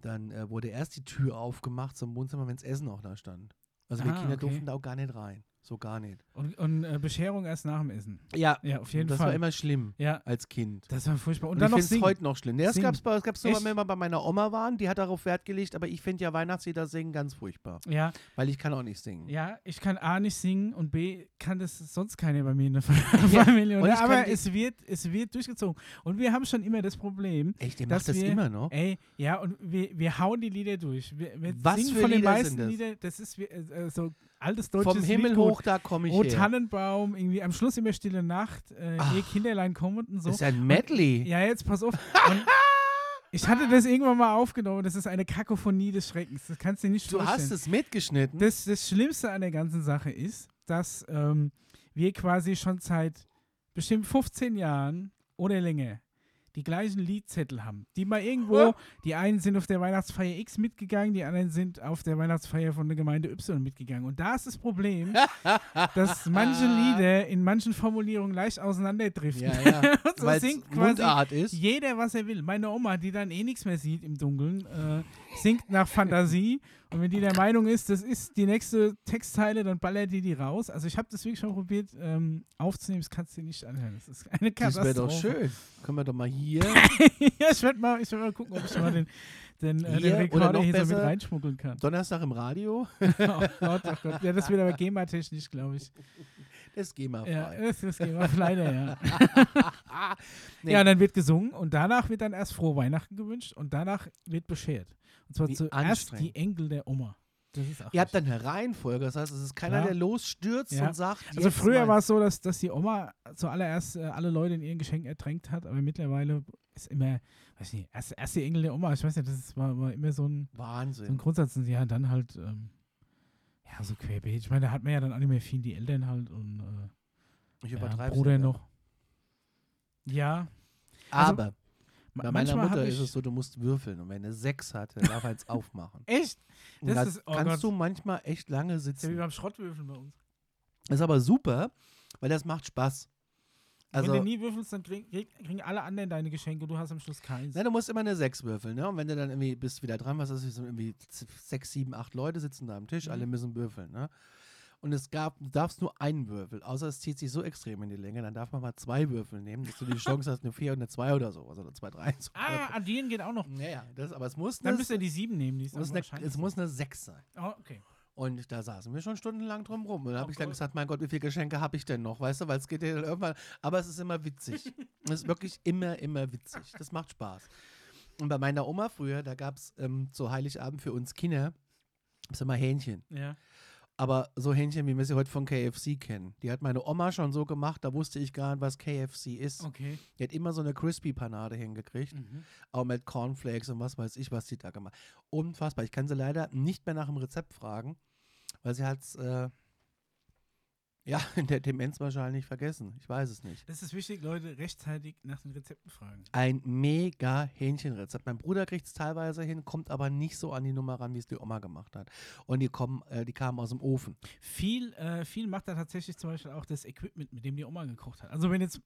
dann äh, wurde erst die Tür aufgemacht zum Wohnzimmer, wenn das Essen auch da stand. Also wir Ah, Kinder okay. durften da auch gar nicht rein. So gar nicht. Und, und äh, Bescherung erst nach dem Essen. Ja, Ja, auf jeden das Fall. war immer schlimm ja, als Kind. das war furchtbar. Und, Und, dann ich finde es heute noch schlimm. Nee, Das gab es bei, das gab's nur, Echt? wenn wir bei meiner Oma waren. Die hat darauf Wert gelegt, aber ich finde ja Weihnachtslieder singen ganz furchtbar. Ja, Weil ich kann auch nicht singen. ja, ich kann A nicht singen und B kann das sonst keiner bei mir in der Ja, Familie. und oder? ich kann Aber es wird, es wird durchgezogen. Und wir haben schon immer das Problem, Echt, ihr macht das wir- immer noch? Ey, ja, und wir, wir hauen die Lieder durch. Wir, wir Was singen für von den Lieder meisten das? Lieder, das ist äh, äh, so altes deutsches Vom Himmel Liedgut. hoch, da komme ich Oh, her. Tannenbaum, irgendwie am Schluss immer Stille Nacht, äh, Ach. ihr Kinderlein kommt und so. Das ist ein Medley. Ja, jetzt pass auf. Und ich hatte das irgendwann mal aufgenommen. Das ist eine Kakophonie des Schreckens. Das kannst du dir nicht Du vorstellen. hast es mitgeschnitten. das, das Schlimmste an der ganzen Sache ist, dass ähm, wir quasi schon seit bestimmt 15 Jahren oder länger die gleichen Liedzettel haben. Die mal irgendwo, die einen sind auf der Weihnachtsfeier X mitgegangen, die anderen sind auf der Weihnachtsfeier von der Gemeinde Y mitgegangen. Und da ist das Problem, dass manche Lieder in manchen Formulierungen leicht auseinanderdriften. ja, ja. Und so Weil es singt quasi Mundart ist. jeder, was er will. Meine Oma, die dann eh nichts mehr sieht im Dunkeln, äh, singt nach Fantasie. Und wenn die der Meinung ist, das ist die nächste Textzeile, dann ballert die die raus. Also ich habe das wirklich schon probiert ähm, aufzunehmen. Das kannst du dir nicht anhören. Das ist eine Das wäre Katastrophe. doch schön. Können wir doch mal hier. ja, ich werde mal, ich werd mal gucken, ob ich mal den, den, äh, den Rekorder hier so mit reinschmuggeln kann. Donnerstag im Radio. oh Gott, oh Gott. Ja, das wird aber GEMA-technisch, glaube ich. Das gehen wir Ja, frei. das, das GEMA, leider, ja. Nee. Ja, und dann wird gesungen und danach wird dann erst frohe Weihnachten gewünscht und danach wird beschert. Und zwar Wie zuerst die Enkel der Oma. Das ist auch Ihr habt dann eine Reihenfolge, das heißt, es ist keiner, Klar. der losstürzt Ja. und sagt. Also jetzt früher war es so, dass, dass die Oma zuallererst äh, alle Leute in ihren Geschenken ertränkt hat, aber mittlerweile ist immer, weiß nicht, erste, erste Engel der Oma, ich weiß nicht, das ist, war, war immer so ein, so ein Wahnsinn. Grundsatz. Und ja, dann halt, ähm, ja, so querbeet. Ich meine, da hat man ja dann auch nicht mehr viel, die Eltern halt und äh, Ich ja, Bruder noch. Ja, also, Aber bei meiner Mutter ist es so, du musst würfeln. Und wenn er sechs hat, dann darf er eins aufmachen. Echt? Das da ist- oh kannst Gott. du manchmal echt lange Das ist ja wie sitzen. beim Schrottwürfeln bei uns. Ist aber super, weil das macht Spaß. Wenn Also, du nie würfelst, dann krieg, krieg, kriegen alle anderen deine Geschenke und du hast am Schluss keins. nein, du musst immer eine sechs würfeln. Ne? Und wenn du dann irgendwie bist wieder dran, was ist das, so irgendwie z- sechs, sieben, acht Leute sitzen da am Tisch, Mhm. alle müssen würfeln. Ne? Und es gab, du darfst nur einen Würfel, außer es zieht sich so extrem in die Länge, dann darf man mal zwei Würfel nehmen, dass du die Chance hast, eine vier und eine zwei oder so, also eine zwei, drei zu ah, addieren geht auch noch. Naja, das, aber es muss, Dann müsst ihr die sieben nehmen. Die ist muss eine, es muss eine sechs sein. Oh, okay. Und da saßen wir schon stundenlang drum rum. Und da Oh habe ich dann gesagt, mein Gott, wie viele Geschenke habe ich denn noch? Weißt du, weil es geht ja irgendwann. Aber es ist immer witzig. es ist wirklich immer, immer witzig. Das macht Spaß. Und bei meiner Oma früher, da gab es ähm, zu Heiligabend für uns Kinder, ist immer Hähnchen. Ja. Aber so Hähnchen, wie wir sie heute von KFC kennen. Die hat meine Oma schon so gemacht, da wusste ich gar nicht, was KFC ist. Okay. Die hat immer so eine Crispy-Panade hingekriegt. Mhm. Auch mit Cornflakes und was weiß ich, was die da gemacht Unfassbar. Ich kann sie leider nicht mehr nach dem Rezept fragen, weil sie hat äh, ja, in der Demenz wahrscheinlich vergessen. Ich weiß es nicht. Das ist wichtig, Leute, rechtzeitig nach den Rezepten fragen. Ein mega Hähnchenrezept. Mein Bruder kriegt es teilweise hin, kommt aber nicht so an die Nummer ran, wie es die Oma gemacht hat. Und die kommen, äh, die kamen aus dem Ofen. Viel, äh, viel macht da tatsächlich zum Beispiel auch das Equipment, mit dem die Oma gekocht hat. Also wenn jetzt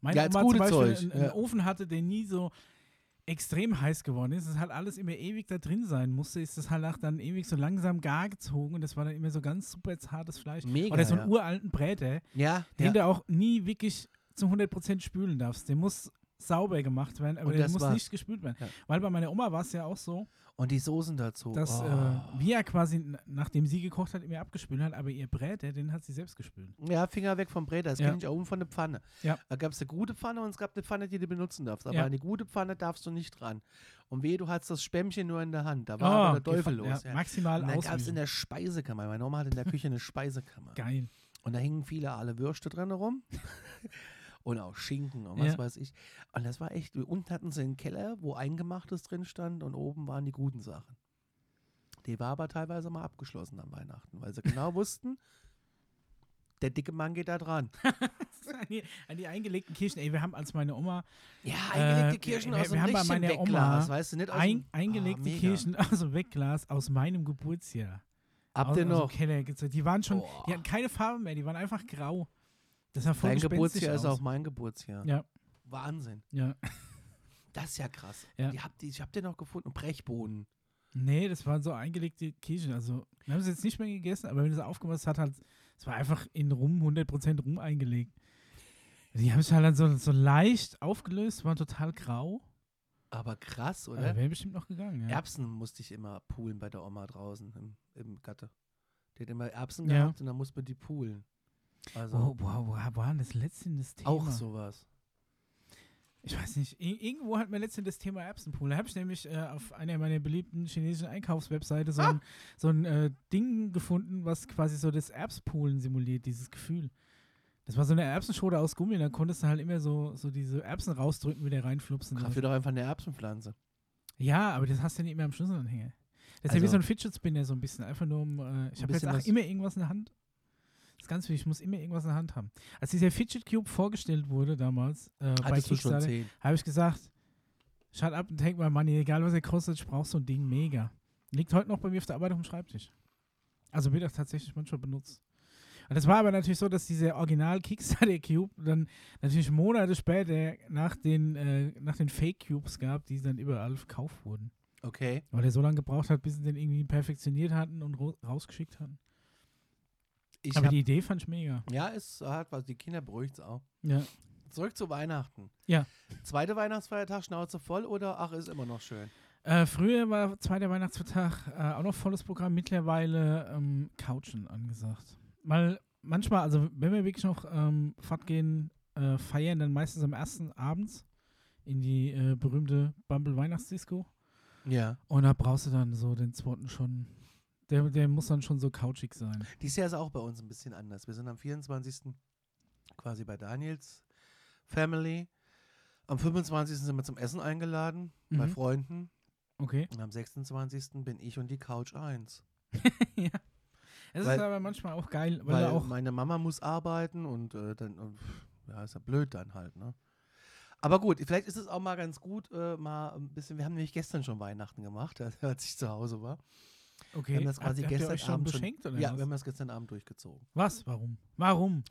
meine Ja, Oma zum Beispiel Zeug, einen, einen ja. Ofen hatte, der nie so extrem heiß geworden ist, es halt alles immer ewig da drin sein musste, ist das halt auch dann ewig so langsam gar gezogen und das war dann immer so ganz super zartes Fleisch. Mega. Oder so einen ja. uralten Bräter, ja, den ja. du auch nie wirklich zu 100% spülen darfst. Der muss sauber gemacht werden, aber Und der muss war's. nicht gespült werden. Ja. Weil bei meiner Oma war es ja auch so, Und die Soßen dazu. dass oh. äh, wir quasi, nachdem sie gekocht hat, immer abgespült hat, aber ihr Bräter, den hat sie selbst gespült. Ja, Finger weg vom Bräter. Das Ja. kenne ich auch oben von der Pfanne. Ja. Da gab es eine gute Pfanne und es gab eine Pfanne, die du benutzen darfst. Aber Ja. die gute Pfanne darfst du nicht dran. Und wehe, du hattest das Spämmchen nur in der Hand. Da war Oh, aber der Teufel los. Ja, Ja. Maximal Und dann gab es in der Speisekammer. Meine Oma hat in der Küche eine Speisekammer. Geil. Und da hingen viele alle Würste drin rum. und auch Schinken und was Ja. weiß ich. Und das war echt, unten hatten sie einen Keller, wo Eingemachtes drin stand und oben waren die guten Sachen. Die war aber teilweise mal abgeschlossen an Weihnachten, weil sie genau wussten, der dicke Mann geht da dran. an, die, an die eingelegten Kirschen. Ey, wir haben als meine Oma Ja, eingelegte eingelegte Kirschen wir- aus wir dem haben bei meiner Wegglas, Oma weißt du, nicht aus ein, dem, eingelegte Ah. Kirschen aus dem Wegglas aus meinem Geburtsjahr. Habt ihr noch? Keller gezogen. Die waren schon, Boah. die hatten keine Farbe mehr, die waren einfach grau. Das sah voll Dein Geburtsjahr ist aus. auch mein Geburtsjahr. Ja, Wahnsinn. ja. Das ist ja krass. Ja. Die habt, die, ich hab den noch gefunden. Brechboden. Nee, das waren so eingelegte Kirschen. Also, wir haben sie jetzt nicht mehr gegessen, aber wenn du sie aufgemacht hast, hat halt, es war einfach in Rum, 100% Rum eingelegt. Die haben sich halt dann so, so leicht aufgelöst, waren total grau. Aber krass, oder? wäre bestimmt noch gegangen, ja. Erbsen musste ich immer poolen bei der Oma draußen im, im Gatte. Die hat immer Erbsen Ja. gehabt und dann musste man die poolen. Also Wo, wo, wo wo war das letzte das Thema? auch sowas. Ich weiß nicht. Ir irgendwo hat mir letztens das Thema Erbsenpool. Da habe ich nämlich äh, auf einer meiner beliebten chinesischen Einkaufswebseite so ein, so ein äh, Ding gefunden, was quasi so das Erbspoolen simuliert, dieses Gefühl. Das war so eine Erbsenschode aus Gummi, da konntest du halt immer so, so diese Erbsen rausdrücken, wieder reinflupsen. Kauf dir doch einfach eine Erbsenpflanze. Ja, aber das hast du ja nicht immer am Schlüsselanhänger. Das ist ja wie Also- so ein Fidget Spinner so ein bisschen. Einfach nur um, äh, ich habe jetzt auch immer irgendwas in der Hand. Ist ganz wichtig, ich muss immer irgendwas in der Hand haben. Als dieser Fidget Cube vorgestellt wurde damals äh, bei Kickstarter, habe ich gesagt, shut up and take my money, egal was er kostet, ich brauche so ein Ding mega. Liegt heute noch bei mir auf der Arbeit auf dem Schreibtisch. Also wird auch tatsächlich manchmal benutzt. Und das war aber natürlich so, dass dieser Original Kickstarter Cube dann natürlich Monate später nach den, äh, nach den Fake Cubes gab, die dann überall verkauft wurden. Okay. Weil er so lange gebraucht hat, bis sie den irgendwie perfektioniert hatten und rausgeschickt hatten. Ich aber hab, die Idee fand ich mega. ja, es hat was. Die Kinder beruhigt es auch. Ja. Zurück zu Weihnachten. Ja. Zweite Weihnachtsfeiertag, Schnauze voll oder ach, ist immer noch schön? Äh, früher war zweiter Weihnachtsfeiertag äh, auch noch volles Programm, mittlerweile ähm, Couchen angesagt. Weil manchmal, also wenn wir wirklich noch ähm, fortgehen, äh, feiern, dann meistens am ersten abends in die äh, berühmte Bumble Weihnachtsdisco. Ja. Und da brauchst du dann so den zweiten schon, der, der muss dann schon so couchig sein. Dieses Jahr ist auch bei uns ein bisschen anders. Wir sind am 24. quasi bei Daniels Family. Am 25. sind wir zum Essen eingeladen bei Mhm. Freunden. Okay. Und am 26. bin ich und die Couch 1. ja. Es Weil- ist aber manchmal auch geil, weil, Weil auch. meine Mama muss arbeiten und äh, dann, und, ja, ist ja blöd dann halt, ne? Aber gut, vielleicht ist es auch mal ganz gut, äh, mal ein bisschen, wir haben nämlich gestern schon Weihnachten gemacht, als ich zu Hause war. Okay. Wir haben das quasi habt, habt ihr gestern euch schon Abend schon- beschenkt oder Ja, was? wir haben das gestern Abend durchgezogen. was? Warum? Warum?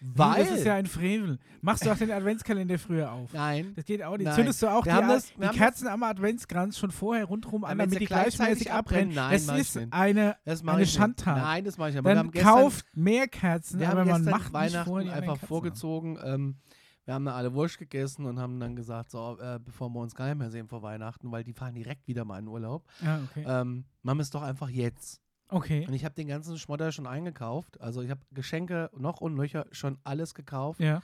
Weil, Das ist ja ein Frevel. Machst du auch den Adventskalender früher auf? nein, Das geht auch nicht. Nein. Zündest du auch Wir die, haben das- die Kerzen am Adventskranz schon vorher rundherum an, damit die gleichmäßig abbrennen? nein, das ist nicht. eine, das eine nicht. Schandtat. Nein, das mache ich dann haben gestern, kauft mehr Kerzen, aber man macht nicht Weihnachten vorher die anderen einfach vorgezogen. Wir haben dann alle Wurst gegessen und haben dann gesagt, so, äh, bevor wir uns gar nicht mehr sehen vor Weihnachten, weil die fahren direkt wieder mal in Urlaub. Ja, okay. ähm, machen wir es doch einfach jetzt. okay. Und ich habe den ganzen Schmotter schon eingekauft. Also ich habe Geschenke noch und nöcher schon alles gekauft. Ja.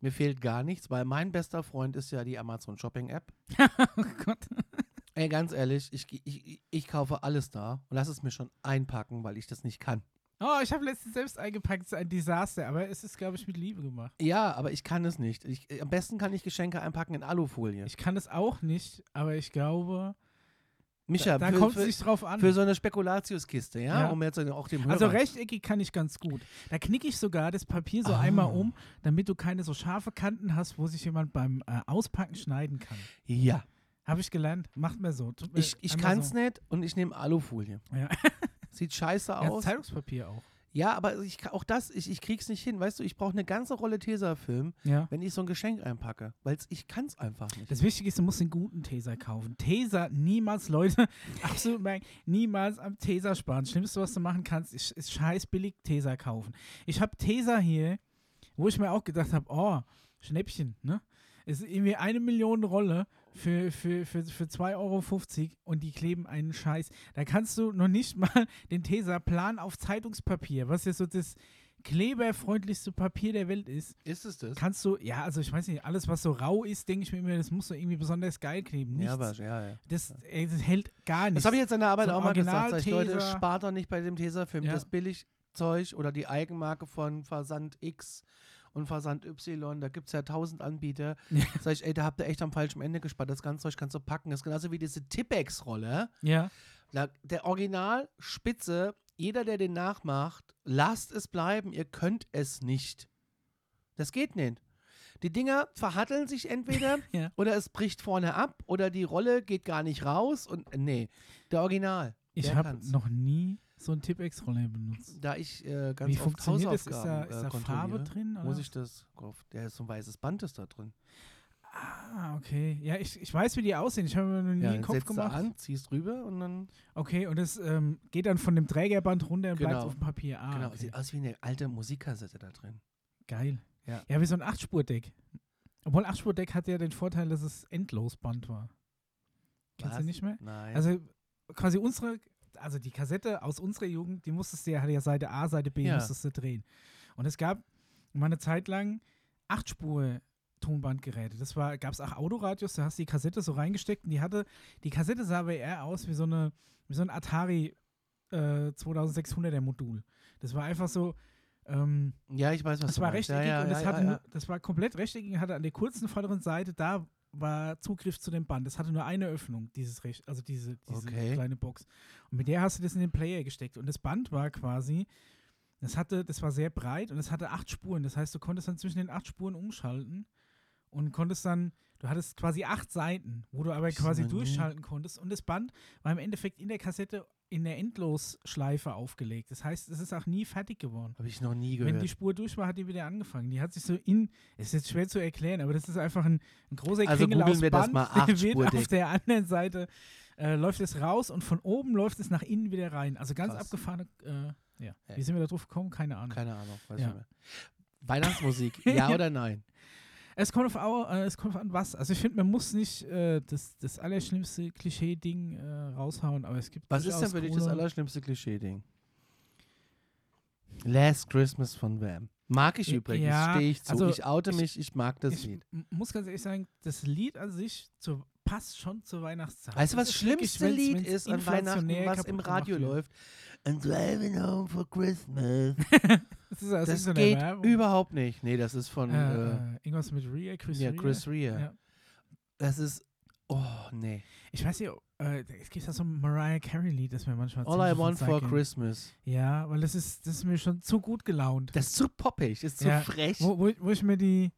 Mir fehlt gar nichts, weil mein bester Freund ist ja die Amazon Shopping App. oh Gott. Ey, ganz ehrlich, ich, ich, ich, ich kaufe alles da und lass es mir schon einpacken, weil ich das nicht kann. Oh, ich habe letztens selbst eingepackt, es ist ein Desaster, aber es ist, glaube ich, mit Liebe gemacht. Ja, aber ich kann es nicht. Ich, äh, am besten kann ich Geschenke einpacken in Alufolie. Ich kann es auch nicht, aber ich glaube, Micha, da für, kommt es nicht drauf an. für so eine Spekulatiuskiste, ja? Ja. Um jetzt auch dem Hörer. Also rechteckig kann ich ganz gut. Da knicke ich sogar das Papier so Ah. einmal um, damit du keine so scharfe Kanten hast, wo sich jemand beim äh, Auspacken schneiden kann. Ja. Habe ich gelernt. Macht mir so. Tut mir Ich, ich kann es so. nicht und ich nehme Alufolie. Ja. Sieht scheiße Ja, aus. Zeitungspapier auch. Ja, aber ich, auch das, ich, ich krieg's nicht hin. Weißt du, ich brauche eine ganze Rolle Tesafilm, Ja. wenn ich so ein Geschenk einpacke. Weil ich kann es einfach nicht. Das Wichtige ist, du musst den guten Taser kaufen. Taser, niemals, Leute, absolut merken, niemals am Taser sparen. Schlimmste, was du machen kannst, ist, ist scheiß billig Taser kaufen. Ich habe Taser hier, wo ich mir auch gedacht habe, oh, Schnäppchen, ne? Es ist irgendwie eine Million Rolle für, für, für, für 2,50 Euro und die kleben einen Scheiß. Da kannst du noch nicht mal den Taser planen auf Zeitungspapier, was ja so das kleberfreundlichste Papier der Welt ist. Ist es das? Kannst du, ja, also ich weiß nicht, alles, was so rau ist, denke ich mir immer, das muss so irgendwie besonders geil kleben. Nichts. ja, aber, ja, ja. das, ey, das hält gar nichts. Das habe ich jetzt in der Arbeit So auch mal gesagt. Sag ich, Leute, spart doch nicht bei dem Tesafilm. Ja. Das Billigzeug oder die Eigenmarke von Versand X und Versand Y, da gibt es ja tausend Anbieter. Ja. Sag ich, ey, da habt ihr echt am falschen Ende gespart. Das ganze Zeug kannst du packen. Das ist genauso wie diese Tippex-Rolle. Ja, Da- Der Original Spitze, jeder, der den nachmacht, lasst es bleiben. Ihr könnt es nicht. Das geht nicht. Die Dinger verhatteln sich entweder Ja. oder es bricht vorne ab oder die Rolle geht gar nicht raus und nee, der Original. ich habe noch nie so ein Tippex-Roller benutzt. Da ich äh, ganz Wie oft funktioniert das? Ist da, Hausaufgaben ist äh, da Farbe drin? Oder? muss ich das der ist so ein weißes Band ist da drin. ah, okay. Ja, ich, ich weiß, wie die aussehen. Ich habe mir noch nie Ja, den Kopf setzt du gemacht. an, ziehst rüber und dann Okay, und das ähm, geht dann von dem Trägerband runter und bleibt Genau. auf dem Papier. Ah, genau, okay. sieht aus wie eine alte Musikkassette da drin. Geil. Ja. ja, wie so ein Achtspurdeck. Obwohl Achtspurdeck hat ja den Vorteil, dass es Endlosband war. Kennst du Was? nicht mehr? Nein. Also quasi unsere, also die Kassette aus unserer Jugend, die musstest du ja, hatte ja Seite A, Seite B, Ja. musstest du drehen. Und es gab mal eine Zeit lang acht Spur Tonbandgeräte. Das war, gab es auch Autoradios, da hast du die Kassette so reingesteckt und die hatte, die Kassette sah aber eher aus wie so eine, wie so ein Atari äh, 2600er Modul. Das war einfach so, ähm, ja, ich weiß, was das du war meinst. rechteckig ja, ja, und das, ja, hatte das war komplett rechteckig und hatte an der kurzen vorderen Seite, da war Zugriff zu dem Band. Das hatte nur eine Öffnung, dieses Recht, also diese, diese Okay. kleine Box. Und mit der hast du das in den Player gesteckt. Und das Band war quasi, das hatte, das war sehr breit und es hatte acht Spuren. Das heißt, du konntest dann zwischen den acht Spuren umschalten und konntest dann, du hattest quasi acht Seiten, wo du aber quasi durchschalten konntest. Und das Band war im Endeffekt in der Kassette in der Endlosschleife aufgelegt. Das heißt, es ist auch nie fertig geworden. Habe ich noch nie Wenn gehört. die Spur durch war, hat die wieder angefangen. Die hat sich so in, es ist jetzt schwer zu erklären, aber das ist einfach ein, ein großer Also Kringel aus wir das Band, mal, der acht Spur auf der anderen Seite äh, läuft es raus und von oben läuft es nach innen wieder rein. Also ganz Krass. abgefahrene, äh, ja. Ja. Wie sind wir da drauf gekommen? Keine Ahnung. Keine Ahnung, weiß Ja. nicht mehr. Weihnachtsmusik, ja oder nein? Es kommt auf, au- äh, es kommt auf an was. Also ich finde, man muss nicht äh, das, das allerschlimmste Klischee-Ding äh, raushauen, aber es gibt Was ist denn für dich das allerschlimmste Klischee-Ding? Last Christmas von Wham. Mag ich Ja, übrigens, ja, stehe ich zu. also ich oute ich- mich, ich mag das ich Lied. muss ganz ehrlich sagen, das Lied an sich zur, passt schon zur Weihnachtszeit. Weißt du, was das wirklich, schlimmste wenn's- Lied ist an Weihnachten, was im Radio gemacht wird. I'm driving home for Christmas. Das, ist, aus Das irgendeiner geht Werbung. überhaupt nicht. Nee, das ist von Äh, äh, äh, irgendwas mit Rhea, Chris ja. Chris Rea. Ja. Das ist. Oh, nee. Ich weiß nicht, äh, es gibt ja so ein Mariah Carey-Lied, das mir manchmal All I want for geht. Christmas. Ja, weil das ist, das ist mir schon zu gut gelaunt. Das ist zu poppig, ist zu Ja, frech. Wo, wo, wo ich mir die,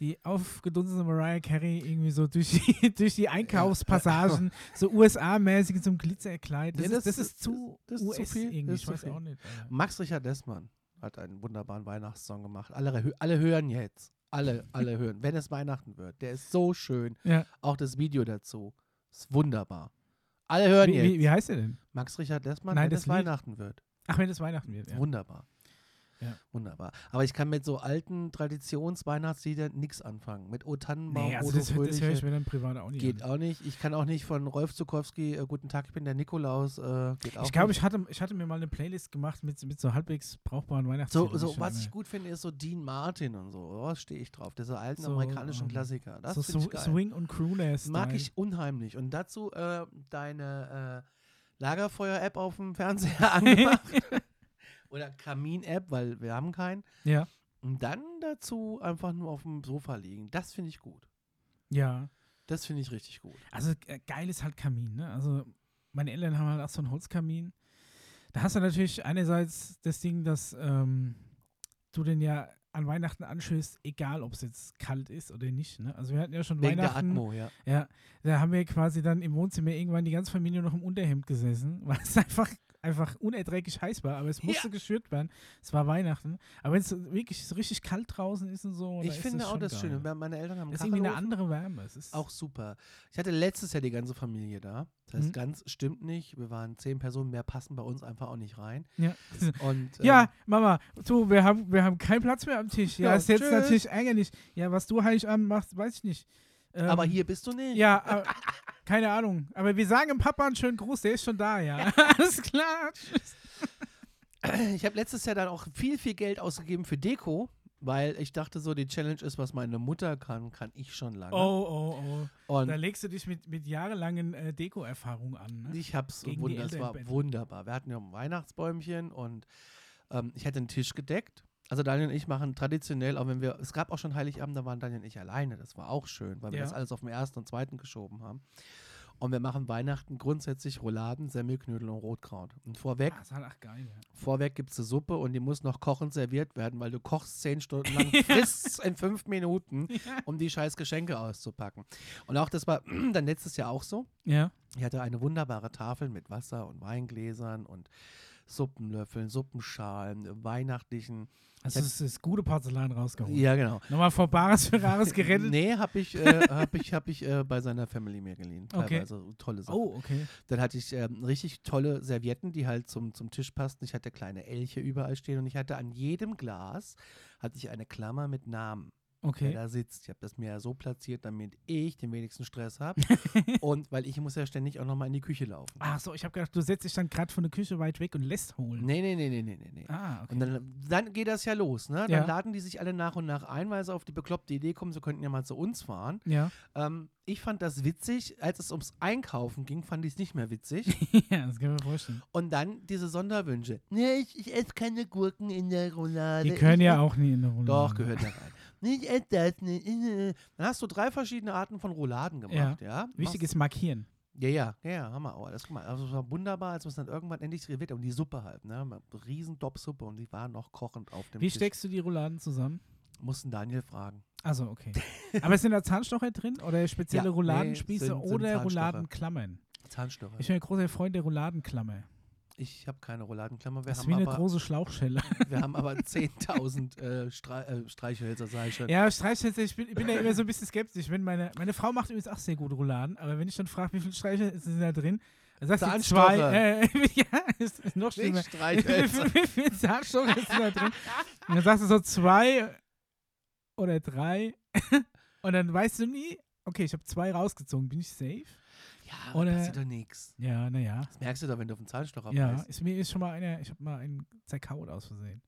die aufgedunsene Mariah Carey irgendwie so durch die, durch die Einkaufspassagen, so USA-mäßig einem Glitzerkleid. Das, Ja, ist, das das ist zu das ist zu US viel, irgendwie. Ich weiß viel. auch nicht. Max Richard Dessmann hat einen wunderbaren Weihnachtssong gemacht. Alle, alle hören jetzt. Alle, alle hören. Wenn es Weihnachten wird. Der ist so schön. Ja. Auch das Video dazu. Ist wunderbar. Alle hören Wie, jetzt. wie, wie heißt der denn? Max Richard Dessmann, Nein, wenn es. Weihnachten wird. Ach, wenn es Weihnachten wird. Ja. Wunderbar. Ja. Wunderbar. Aber ich kann mit so alten Traditions-Weihnachtsliedern nichts anfangen. Mit O Tannenbaum, Nee, also das, das höre ich mir dann privat auch nicht geht an. auch nicht. Ich kann auch nicht von Rolf Zukowski, äh, Guten Tag, ich bin der Nikolaus, äh, geht auch Ich glaube, ich hatte, ich hatte mir mal eine Playlist gemacht mit, mit so halbwegs brauchbaren So, Weihnachtsliedern. so schon was ich gut finde, ist so Dean Martin und so. Oh, stehe ich drauf. Diese alten So, amerikanischen ähm, Klassiker. Das so ich geil. Swing und Crooner Mag ich unheimlich. Und dazu äh, deine äh, Lagerfeuer-App auf dem Fernseher angemacht. Oder Kamin-App, weil wir haben keinen. Ja, Und dann dazu einfach nur auf dem Sofa liegen. Das finde ich gut. ja. Das finde ich richtig gut. Also äh, geil ist halt Kamin, ne? Also meine Eltern haben halt auch so einen Holzkamin. Da hast du natürlich einerseits das Ding, dass ähm, du den ja an Weihnachten anschließt, egal ob es jetzt kalt ist oder nicht. Ne? Also wir hatten ja schon Wegen der Weihnachten. Atmo, ja. Ja, da haben wir quasi dann im Wohnzimmer irgendwann die ganze Familie noch im Unterhemd gesessen, weil es einfach, einfach unerträglich heiß war. Aber es musste Ja. geschürt werden. Es war Weihnachten. Aber wenn es wirklich so richtig kalt draußen ist und so. Ich finde auch schon das. Schöne. Meine Eltern haben Das ist irgendwie eine andere Wärme. Es ist Auch super. Ich hatte letztes Jahr die ganze Familie da. Das heißt, Mhm. ganz stimmt nicht. Wir waren zehn Personen, mehr passen bei uns einfach auch nicht rein. Ja. Und, Ja, ähm, Mama, du, wir haben, wir haben keinen Platz mehr am Tisch. Ja, Ja, ist jetzt tschüss. natürlich ärgerlich. Ja, was du Heiligabend machst, weiß ich nicht. Ähm, aber hier bist du nicht. Ja, aber, keine Ahnung. Aber wir sagen dem Papa einen schönen Gruß, der ist schon da, ja. Alles klar. Tschüss. Ich habe letztes Jahr dann auch viel, viel Geld ausgegeben für Deko, weil ich dachte so, die Challenge ist, was meine Mutter kann, kann ich schon lange. Oh, oh, oh. Und Da legst du dich mit, mit jahrelangen äh, Deko-Erfahrungen an. Ne? ich hab's Gegen die wunder, das war wunderbar. Wir hatten ja ein Weihnachtsbäumchen und ähm, ich hatte einen Tisch gedeckt. Also Daniel und ich machen traditionell, auch wenn wir, es gab auch schon Heiligabend, da waren Daniel und ich alleine. Das war auch schön, weil wir Ja. das alles auf den ersten und zweiten geschoben haben. Und wir machen Weihnachten grundsätzlich Rouladen, Semmelknödel und Rotkraut. Und vorweg, Ah, geil, ja. vorweg gibt es eine Suppe und die muss noch kochend serviert werden, weil du kochst zehn Stunden lang, frisst in fünf Minuten, um die scheiß Geschenke auszupacken. Und auch das war dann letztes Jahr auch so. Ja. Ich hatte eine wunderbare Tafel mit Wasser und Weingläsern und Suppenlöffeln, Suppenschalen, weihnachtlichen. Also es ist gute Porzellan rausgeholt. Ja, genau. Nochmal vor Bares für Rares gerettet. Nee, habe ich, äh, hab ich, hab ich äh, bei seiner Family mir geliehen. Okay. Teilweise tolle Sachen. Oh, okay. Dann hatte ich ähm, richtig tolle Servietten, die halt zum, zum Tisch passten. Ich hatte kleine Elche überall stehen und ich hatte an jedem Glas hatte ich eine Klammer mit Namen, der Okay. da sitzt. Ich habe das mir ja so platziert, damit ich den wenigsten Stress habe. und weil ich muss ja ständig auch nochmal in die Küche laufen. Ach so, ich habe gedacht, du setzt dich dann gerade von der Küche weit weg und lässt holen. Nee, nee, nee, nee, nee, nee. Ah, okay. Und dann, dann geht das ja los, ne? Dann Ja. laden die sich alle nach und nach ein, weil sie auf die bekloppte Idee kommen, sie könnten ja mal zu uns fahren. ja. Ähm, ich fand das witzig. Als es ums Einkaufen ging, fand ich es nicht mehr witzig. ja, das kann mir vorstellen. und dann diese Sonderwünsche. Nee, ich, ich esse keine Gurken in der Roulade. Die können ich ja auch nie in der Roulade. Doch, gehört da rein. Nee, ich esse das nicht. Dann hast du drei verschiedene Arten von Rouladen gemacht, ja? Wichtig Machst- ist markieren. Ja, ja, ja, ja, haben wir auch alles gemacht. Also es war wunderbar, als wir es dann irgendwann endlich serviert haben. Und die Suppe halt, ne? Riesen Top-Suppe und die war noch kochend auf dem Wie Tisch. steckst du die Rouladen zusammen? Mussten Daniel fragen. Also okay. Aber sind da Zahnstocher drin oder spezielle Ja, nee, Rouladenspieße sind- sind oder Zahnstocher. Rouladenklammern? Zahnstocher. Ich bin ein großer Freund der Rouladenklammer. Ich habe keine Rouladenklammer. Wir Das ist haben, wie eine aber, große Schlauchschelle. wir haben aber 10.000 äh, Stre äh, Streichhölzer, sag ich schon. ja, Streichhölzer, ich bin, ich bin da immer so ein bisschen skeptisch. Wenn meine, meine Frau macht übrigens auch sehr gute Rouladen, aber wenn ich dann frage, wie viele Streichhölzer sind da drin, dann sie Zahnstocher. zwei. Äh, ja, ist, ist noch schlimmer. Nicht Wie Streichhölzer. wie viele Zahnstocher sind da drin? Und dann sagst du so zwei oder drei. Und dann weißt du nie, okay, ich habe zwei rausgezogen, bin ich safe? Ja, Oder- passiert doch nichts. Ja, naja. Das merkst du doch, wenn du auf den Zahnstocher Ja, beißt. ist, mir ist schon mal einer, ich habe mal einen zerkaut aus Versehen.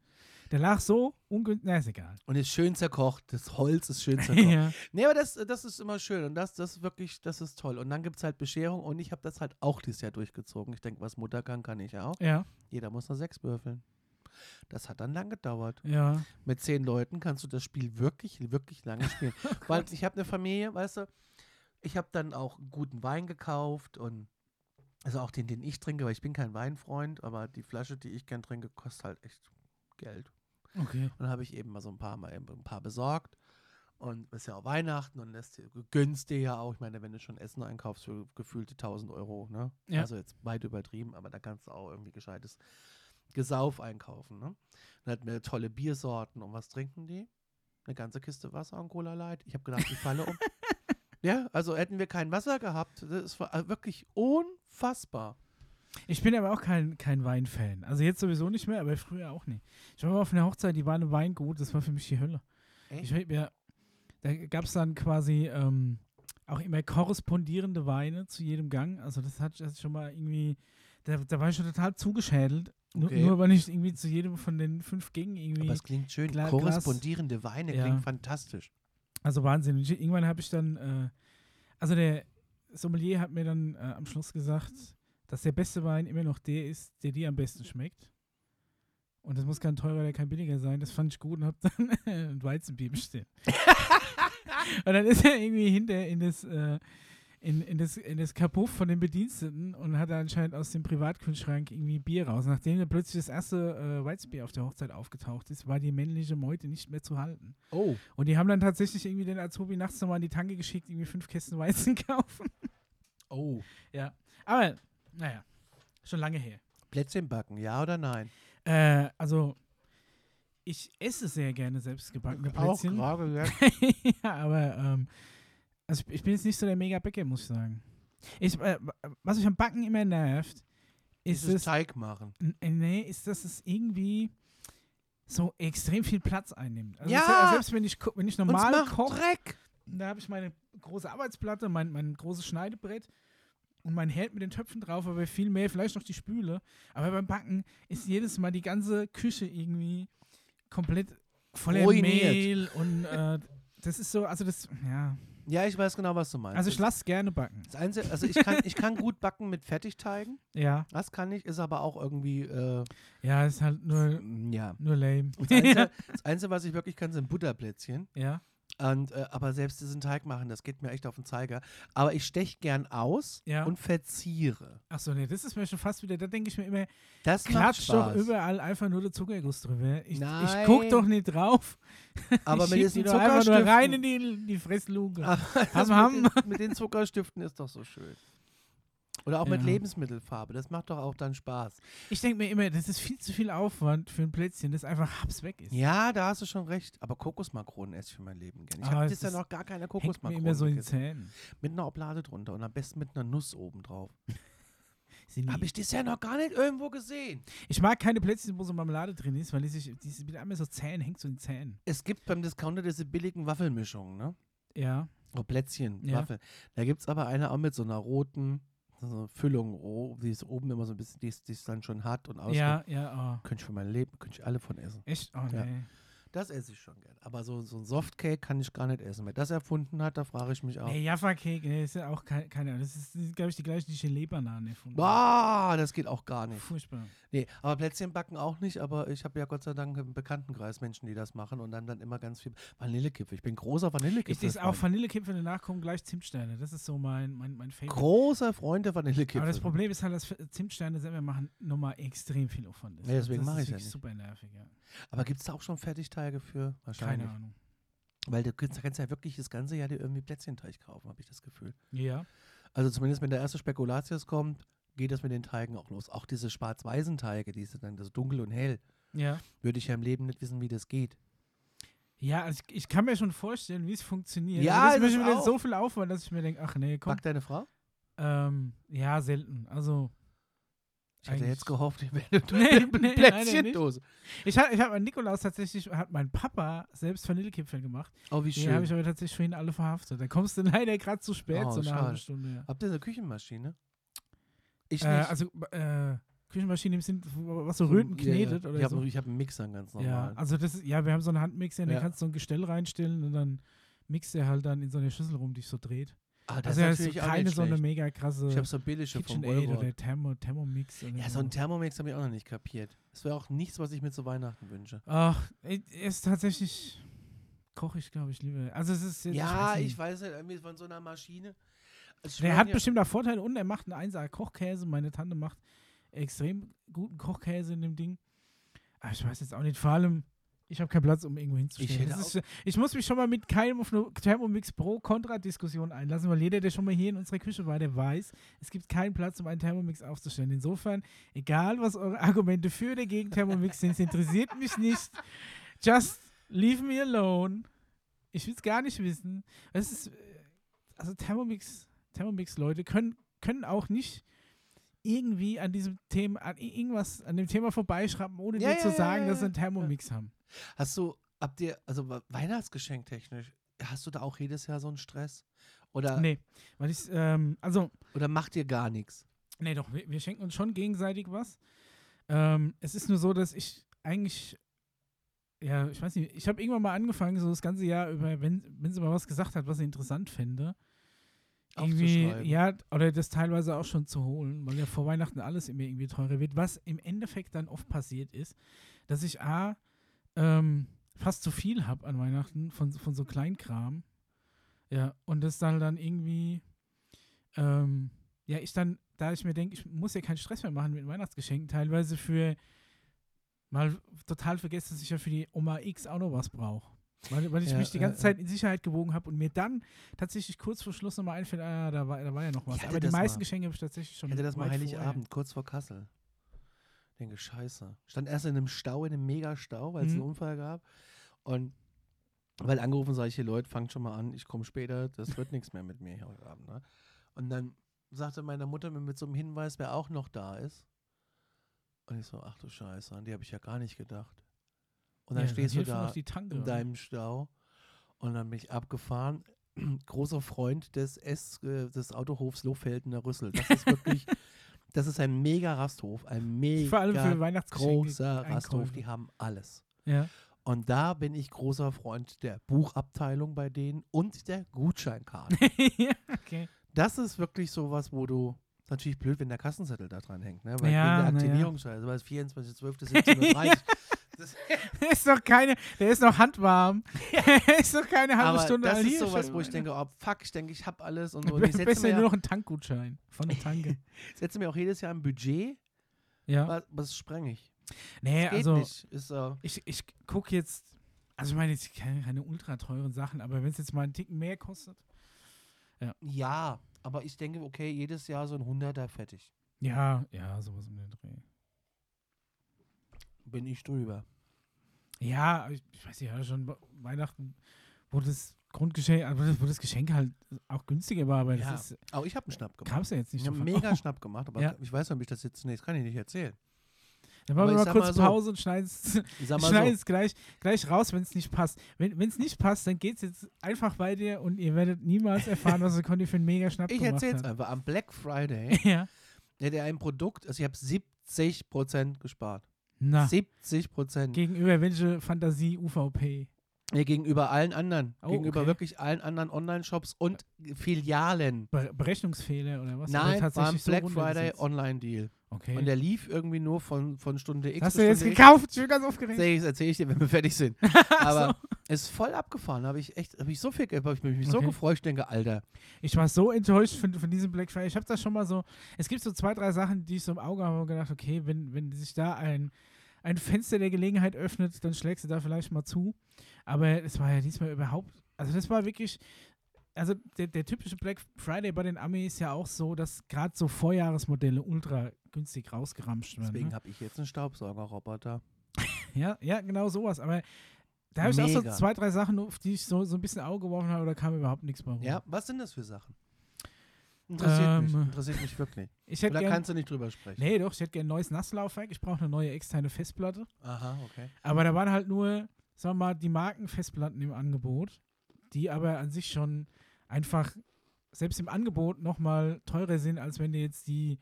Der lag so ungünstig, na ist egal. Und ist schön zerkocht. Das Holz ist schön zerkocht. ja. Nee, aber das, das ist immer schön und das, das ist wirklich, das ist toll. Und dann gibt es halt Bescherung und ich habe das halt auch dieses Jahr durchgezogen. Ich denke, was Mutter kann, kann ich auch. Ja, Jeder muss nur sechs würfeln. Das hat dann lang gedauert. ja. Mit zehn Leuten kannst du das Spiel wirklich, wirklich lange spielen. Weil ich habe eine Familie, weißt du, ich habe dann auch guten Wein gekauft und also auch den, den ich trinke, weil ich bin kein Weinfreund, aber die Flasche, die ich gern trinke, kostet halt echt Geld. Okay. Und dann habe ich eben mal so ein paar mal ein paar besorgt. Und es ist ja auch Weihnachten und lässt gönnst dir ja auch. Ich meine, wenn du schon Essen einkaufst für gefühlte 1000 Euro, ne? Ja. Also jetzt weit übertrieben, aber da kannst du auch irgendwie gescheites Gesauf einkaufen, ne? Dann hatten wir tolle Biersorten und was trinken die? Eine ganze Kiste Wasser und Cola Light. Ich habe gedacht, ich falle um. ja, also hätten wir kein Wasser gehabt. Das war also wirklich unfassbar. Ich bin aber auch kein, kein Weinfan. Also jetzt sowieso nicht mehr, aber früher auch nicht. Ich war mal auf einer Hochzeit, die war eine Weingut, das war für mich die Hölle. Echt? Ich mir, da gab es dann quasi ähm, auch immer korrespondierende Weine zu jedem Gang. Also das hat das schon mal irgendwie, da, da war ich schon total zugeschädelt. Nur, Okay. nur weil ich irgendwie zu jedem von den fünf Gängen irgendwie. Aber es klingt schön. Glas- Korrespondierende Weine Ja. klingt fantastisch. Also Wahnsinn. Und irgendwann habe ich dann, äh, also der Sommelier hat mir dann äh, am Schluss gesagt, dass der beste Wein immer noch der ist, der dir am besten schmeckt. Und das muss kein teurer oder kein billiger sein. Das fand ich gut und habe dann ein Weizenbier bestellt. und dann ist er irgendwie hinter in das, äh, in, in das, in das Kapuff von den Bediensteten und hat da anscheinend aus dem Privatkühlschrank irgendwie Bier raus. Nachdem dann plötzlich das erste äh, Weizenbier auf der Hochzeit aufgetaucht ist, war die männliche Meute nicht mehr zu halten. Oh. Und die haben dann tatsächlich irgendwie den Azubi nachts nochmal in die Tanke geschickt, irgendwie fünf Kästen Weizen kaufen. Oh. Ja. Aber, naja, schon lange her. Plätzchen backen, ja oder nein? Äh, also, ich esse sehr gerne selbstgebackene Plätzchen. gerade, ja. ja, aber, ähm, also ich, bin jetzt nicht so der Mega-Bäcker, muss ich sagen. Ich, äh, was mich am Backen immer nervt, ist Dieses es, Teig machen. Äh, nee, ist, dass es irgendwie so extrem viel Platz einnimmt. Also Ja! se- selbst wenn ich, wenn ich normal koche. Da habe ich meine große Arbeitsplatte, mein, mein großes Schneidebrett und mein Herd mit den Töpfen drauf, aber viel mehr, vielleicht noch die Spüle. Aber beim Backen ist jedes Mal die ganze Küche irgendwie komplett voller Ruiniert. Mehl und äh, das ist so, also das, ja. Ja, ich weiß genau, was du meinst. Also ich lasse gerne backen. das Einzige, also ich kann, ich kann gut backen mit Fertigteigen. Ja. Das kann ich, ist aber auch irgendwie, äh, Ja, ist halt nur, ja. nur lame. Das Einzige, das Einzige, was ich wirklich kann, sind Butterplätzchen. ja. Und, äh, aber selbst diesen Teig machen, das geht mir echt auf den Zeiger. Aber ich stech gern aus Ja. und verziere. Achso, nee, das ist mir schon fast wieder, da denke ich mir immer, Das macht klatsch doch überall einfach nur der Zuckerguss drüber. Ich, ich Nein. guck doch nicht drauf. Aber ich mit diesen die doch einfach nur Zuckerstiften. rein in die, die Fressluke. Das Ham, mit, den, mit den Zuckerstiften ist doch so schön. Oder auch mit Ja. Lebensmittelfarbe. Das macht doch auch dann Spaß. Ich denke mir immer, das ist viel zu viel Aufwand für ein Plätzchen, das einfach haps weg ist. Ja, da hast du schon recht. Aber Kokosmakronen esse ich für mein Leben gerne. Ich Ah, habe ist- noch gar keine Hängt mir Kokosmakronen immer so in den. Zähnen. Mit einer Oblade drunter und am besten mit einer Nuss oben drauf. Habe ich dieses Jahr noch gar nicht irgendwo gesehen. ich mag keine Plätzchen, wo so Marmelade drin ist, weil die sich, die ist immer so Zähne, hängt so in den Zähnen. Es gibt beim Discounter diese billigen Waffelmischungen, ne? Ja. Oh, Plätzchen, Ja. Waffeln. Da gibt es aber eine auch mit so einer roten so einer Füllung, oh, die ist oben immer so ein bisschen, die ist dann schon hart und aus. Ja, ja, oh. Könnte ich für mein Leben, könnte ich alle von essen. Echt? Oh, Ja. nee. Das esse ich schon gern. Aber so, so ein Softcake kann ich gar nicht essen. Wer das erfunden hat, da frage ich mich auch. Nee, Jaffa-Cake, nee, ist ja auch kein, keine Ahnung. Das ist, glaube ich, die gleiche, die Gelee-Bananen erfunden. Boah, das geht auch gar nicht. Furchtbar. Nee, aber Plätzchen backen auch nicht, aber ich habe ja Gott sei Dank im Bekanntenkreis Menschen, die das machen und dann dann immer ganz viel Vanillekipferl. Ich bin großer Ich Vanillekipferl. esse auch Vanillekipferl, danach kommen gleich Zimtsterne. Das ist so mein, mein, mein Favorite. Großer Freund der Vanillekipferl. Aber das Problem ist halt, dass Zimtsteine selber machen nochmal extrem viel Aufwand ist. Ja, deswegen das mache ist ich ja nicht. super nervig, ja. Aber gibt es da auch schon Fertigteige für? Wahrscheinlich. Keine Ahnung. Weil du kannst, kannst ja wirklich das ganze Jahr dir irgendwie Plätzchenteig kaufen, habe ich das Gefühl. Ja. Also zumindest wenn der erste Spekulatius kommt, geht das mit den Teigen auch los. Auch diese schwarz-weißen Teige, die sind dann das dunkel und hell, Ja. würde ich ja im Leben nicht wissen, wie das geht. Ja, also ich, ich kann mir schon vorstellen, wie es funktioniert. Ja, Aber das ist mir so viel Aufwand, dass ich mir denke, ach nee, komm. Backt deine Frau? Ähm, ja, selten. Also, Ich hatte Eigentlich- jetzt gehofft, ich Nee, eine nee, Plätzchendose. ich habe ich hab an Nikolaus tatsächlich, hat mein Papa selbst Vanillekipferl gemacht. Oh, wie Die schön. habe ich aber tatsächlich für ihn alle verhaftet. Da kommst du leider gerade zu spät, Oh, so eine schade. halbe Stunde. Ja. Habt ihr eine Küchenmaschine? Ich Äh, nicht. also, äh, Küchenmaschine im Sinn, was so So, Röten ja, ja. knetet oder ich hab, so. Ich habe einen Mixer ganz Ja, normal. also das ist, ja, wir haben so einen Handmixer, da Ja. kannst du so ein Gestell reinstellen und dann mixt er halt dann in so eine Schüssel rum, die sich so dreht. Ah, das also ist ist natürlich auch keine so eine mega krasse Ich habe so billige vom KitchenAid Euro. oder Thermo, Thermomix. Oder Ja, so ein Thermomix habe ich auch noch nicht kapiert. Das wäre auch nichts, was ich mir zu Weihnachten wünsche. Ach, ist tatsächlich koche ich, glaube ich, lieber. Also es ist jetzt, Ja, weiß ich weiß nicht, irgendwie von so einer Maschine. Also ich Der hat dir- bestimmt auch Vorteile und er macht einen 1 Kochkäse. Meine Tante macht extrem guten Kochkäse in dem Ding. Aber ich weiß jetzt auch nicht, vor allem, ich habe keinen Platz, um irgendwo hinzustellen. Das ist, ich muss mich schon mal mit keinem auf eine Thermomix Pro-Kontra-Diskussion einlassen, weil jeder, der schon mal hier in unserer Küche war, der weiß, es gibt keinen Platz, um einen Thermomix aufzustellen. Insofern, egal was eure Argumente für oder gegen Thermomix sind, es interessiert mich nicht. Just leave me alone. Ich will es gar nicht wissen. Es ist, äh, also Thermomix, Thermomix-Leute können, können auch nicht irgendwie an diesem Thema, an irgendwas, an dem Thema vorbeischreiben, ohne Ja, dir ja, zu sagen, ja, dass sie einen Thermomix haben. Hast du, habt ihr, also we- Weihnachtsgeschenk technisch, hast du da auch jedes Jahr so einen Stress? Oder, Nee, weil ich, ähm, also, oder macht ihr gar nichts? nee, doch, wir, wir schenken uns schon gegenseitig was. Ähm, es ist nur so, dass ich eigentlich, ja, ich weiß nicht, ich habe irgendwann mal angefangen, so das ganze Jahr über, wenn, wenn sie mal was gesagt hat, was sie interessant fände, irgendwie, ja, oder das teilweise auch schon zu holen, weil ja vor Weihnachten alles immer irgendwie teurer wird. Was im Endeffekt dann oft passiert ist, dass ich A, ähm, fast zu viel habe an Weihnachten von, von so Kleinkram. Ja, und das dann dann irgendwie, ähm, ja, ich dann, da ich mir denke, ich muss ja keinen Stress mehr machen mit Weihnachtsgeschenken, teilweise für mal total vergessen, dass ich ja für die Oma X auch noch was brauche. Weil, weil ich Ja, mich die ganze ja. Zeit in Sicherheit gewogen habe und mir dann tatsächlich kurz vor Schluss nochmal einfällt, ah, da war, da war ja noch was. Aber die meisten mal. Geschenke habe ich tatsächlich schon Ich hatte das mal Heiligabend, kurz vor Kassel. Denke, scheiße. Stand erst in einem Stau, in einem Megastau, weil es Mhm. einen Unfall gab. Und weil angerufen sage ich hier, Leute, fangt schon mal an, ich komme später, das wird nichts mehr mit mir hier heute Abend. Ne? Und dann sagte meine Mutter mir mit so einem Hinweis, wer auch noch da ist. Und ich so, ach du Scheiße, an die habe ich ja gar nicht gedacht. Und dann ja, stehst du hilft mir da Tanke, in deinem Stau und dann bin ich abgefahren. Großer Freund des, S, äh, des Autohofs Lohfeldener Rüssel. Das ist wirklich, das ist ein mega Rasthof, ein mega Vor allem für Weihnachtsgeschenke. großer Rasthof. Die haben alles. Ja. Und da bin ich großer Freund der Buchabteilung bei denen und der Gutscheinkarte. ja, okay. das ist wirklich sowas, wo du. Ist natürlich blöd, wenn der Kassenzettel da dran hängt, ne? Weil Ja, wegen der ja. Aktivierungsscheiße, weil es 24.12.17.30 das, Der ist noch keine, der ist noch handwarm. Der ist noch keine halbe Aber Stunde das ist sowas, wo ich denke, oh fuck, ich denke, ich habe alles und so. Und ich setze mir, nur ja, noch einen Tankgutschein von der Tanke. setze mir auch jedes Jahr ein Budget, ja. was, was spreng ich. Nee, also nicht. Ist, äh, ich, ich gucke jetzt, also ich meine jetzt keine, keine ultra teuren Sachen, aber wenn es jetzt mal einen Ticken mehr kostet, ja, aber ich denke, okay, jedes Jahr so ein Hunderter fertig. ja, ja, sowas um den Dreh. Bin ich drüber. Ja, ich, ich weiß ja schon we- Weihnachten, wo das Grundgeschenk, also wo das- Geschenk halt auch günstiger war, aber Ja, das ist, Aber ich habe einen Schnapp gemacht. kam es ja jetzt nicht Ich habe einen mega Schnapp gemacht, aber Ja. ich weiß nicht, ob ich das jetzt. Nee, das kann ich nicht erzählen. Dann machen wir ich mal kurz mal so. Pause und schneiden es Ich so. es gleich, gleich raus, wenn es nicht passt. Wenn es nicht passt, dann geht es jetzt einfach bei dir und ihr werdet niemals erfahren, was der Conny für einen mega Schnapp Ich gemacht erzähl's hat. einfach. Am Black Friday Ja. hätte er ein Produkt, also ich habe 70% gespart. Na, 70% gegenüber welche Fantasie UVP? nee, gegenüber allen anderen. Oh, gegenüber okay. wirklich allen anderen Online-Shops und Filialen. Be Berechnungsfehler oder was? Oder Nein, war ein tatsächlich so Black Friday? Online-Deal. Okay. Und der lief irgendwie nur von, von Stunde X Hast du jetzt Stunde gekauft? Ich bin ganz aufgeregt. Das erzähle ich dir, wenn wir fertig sind. Aber es ist voll abgefahren. Habe ich echt, habe ich so viel, habe ich mich so Okay. gefreut. Ich denke, Alter, Ich war so enttäuscht von, von diesem Black Friday. Ich habe da schon mal so, es gibt so zwei, drei Sachen, die ich so im Auge habe und gedacht, okay, wenn, wenn sich da ein, ein Fenster der Gelegenheit öffnet, dann schlägst du da vielleicht mal zu. Aber es war ja diesmal überhaupt, also das war wirklich, also der, der typische Black Friday bei den Amis ist ja auch so, dass gerade so Vorjahresmodelle ultra günstig rausgeramscht werden. deswegen Ne? habe ich jetzt einen Staubsaugerroboter. Ja, ja, genau sowas. Aber da habe ich auch so zwei, drei Sachen, auf die ich so, so ein bisschen Auge geworfen habe, da kam überhaupt nichts mehr rum. Ja, was sind das für Sachen? Interessiert mich, Ähm, interessiert mich wirklich. Ich hätte Oder gern, kannst du nicht drüber sprechen? Nee, doch, ich hätte gerne ein neues Nasslaufwerk. Ich brauche eine neue externe Festplatte. Aha, okay. Aber da waren halt nur, sagen wir mal, die Markenfestplatten im Angebot, die aber an sich schon einfach selbst im Angebot nochmal teurer sind, als wenn du jetzt die,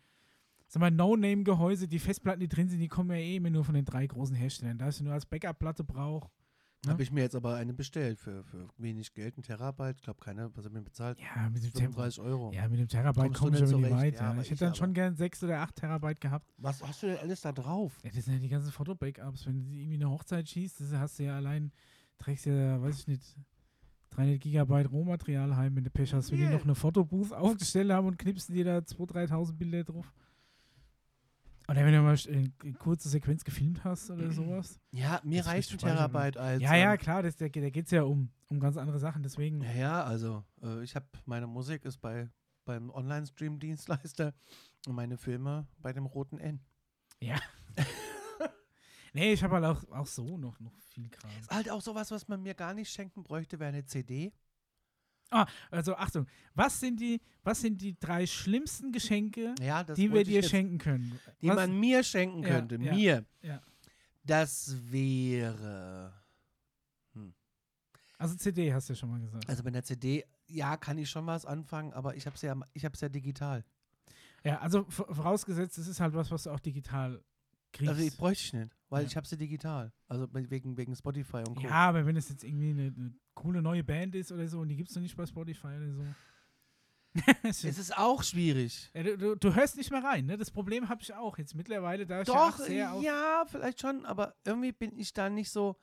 sag mal, No-Name-Gehäuse, die Festplatten, die drin sind, die kommen ja eh immer nur von den drei großen Herstellern. Da ich nur als Backup-Platte brauche. Ja. Habe ich mir jetzt aber eine bestellt für, für wenig Geld, ein Terabyte. Ich glaube, keiner, was er mir bezahlt. Ja, mit dem, Ter 35 Euro. ja, mit dem Terabyte komme ich nicht aber nicht weit. Ja, Ja, aber ich hätte ich dann schon gern 6 oder 8 Terabyte gehabt. Was hast du denn alles da drauf? Ja, das sind ja die ganzen Foto-Backups. Wenn du irgendwie eine Hochzeit schießt, das hast du ja allein trägst ja, weiß ich nicht, 300 Gigabyte Rohmaterial heim, wenn du Pech hast, wenn die noch eine Fotobooth aufgestellt haben und knipsen dir da 2.000, 3.000 Bilder drauf. Oder wenn du mal eine kurze Sequenz gefilmt hast oder sowas. Ja, mir reicht ein. Terabyte als. Ja, ja, ähm, klar, das, da, da geht es ja um, um ganz andere Sachen, deswegen. Ja, ja, also äh, ich habe meine Musik ist bei beim Online-Stream-Dienstleister und meine Filme bei dem roten N. Nee, ich habe halt auch, auch so noch, noch viel Kram. Ist halt auch sowas, was man mir gar nicht schenken bräuchte, wäre eine CD. Also Achtung, was sind die, was sind die drei schlimmsten Geschenke, Ja, die wir dir schenken können? Die was, man mir schenken könnte. ja, mir. ja. Das wäre. also CD hast du ja schon mal gesagt. Also bei der CD, ja, kann ich schon was anfangen, aber ich habe es ja, ich hab's ja digital. Ja, also vorausgesetzt, es ist halt was, was du auch digital kriegst. Also ich bräuchte ich nicht, weil Ja. ich habe sie digital. Also wegen, wegen Spotify und Co. ja, aber wenn es jetzt irgendwie eine, eine coole neue Band ist oder so und die gibt es noch nicht bei Spotify oder so. Es ist auch schwierig. ja, du, du, du hörst nicht mehr rein, ne? Das Problem habe ich auch jetzt mittlerweile, da ja Doch, auf ja, vielleicht schon, aber irgendwie bin ich da nicht so.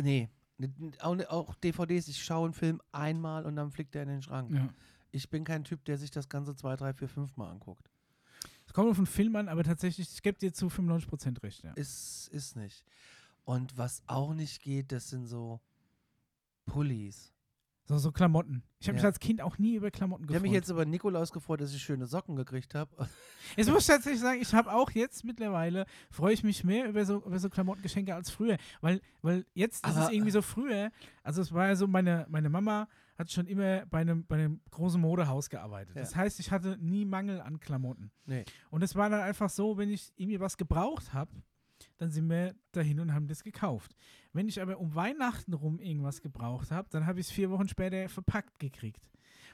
Nee, n- n- auch, ne- auch DVDs, ich schaue einen Film einmal und dann fliegt er in den Schrank. ja. Ich bin kein Typ, der sich das Ganze zwei, drei, vier, fünf Mal anguckt. Kommt auf den Film an, aber tatsächlich, ich gebe dir zu 95% recht, ja. Ist, ist nicht. Und was auch nicht geht, das sind so Pullis. So, so Klamotten. Ich habe mich Ja. als Kind auch nie über Klamotten Ich gefreut. habe mich jetzt über Nikolaus gefreut, dass ich schöne Socken gekriegt habe. Jetzt muss ich tatsächlich sagen, ich habe auch jetzt mittlerweile, freue ich mich mehr über so, über so Klamottengeschenke als früher. Weil, weil jetzt ist es Aber- irgendwie so früher, also es war ja so, meine, meine Mama hat schon immer bei einem, bei einem großen Modehaus gearbeitet. Ja. Das heißt, ich hatte nie Mangel an Klamotten. Nee. Und es war dann einfach so, wenn ich irgendwie was gebraucht habe, dann sind wir dahin und haben das gekauft. Wenn ich aber um Weihnachten rum irgendwas gebraucht habe, dann habe ich es vier Wochen später verpackt gekriegt.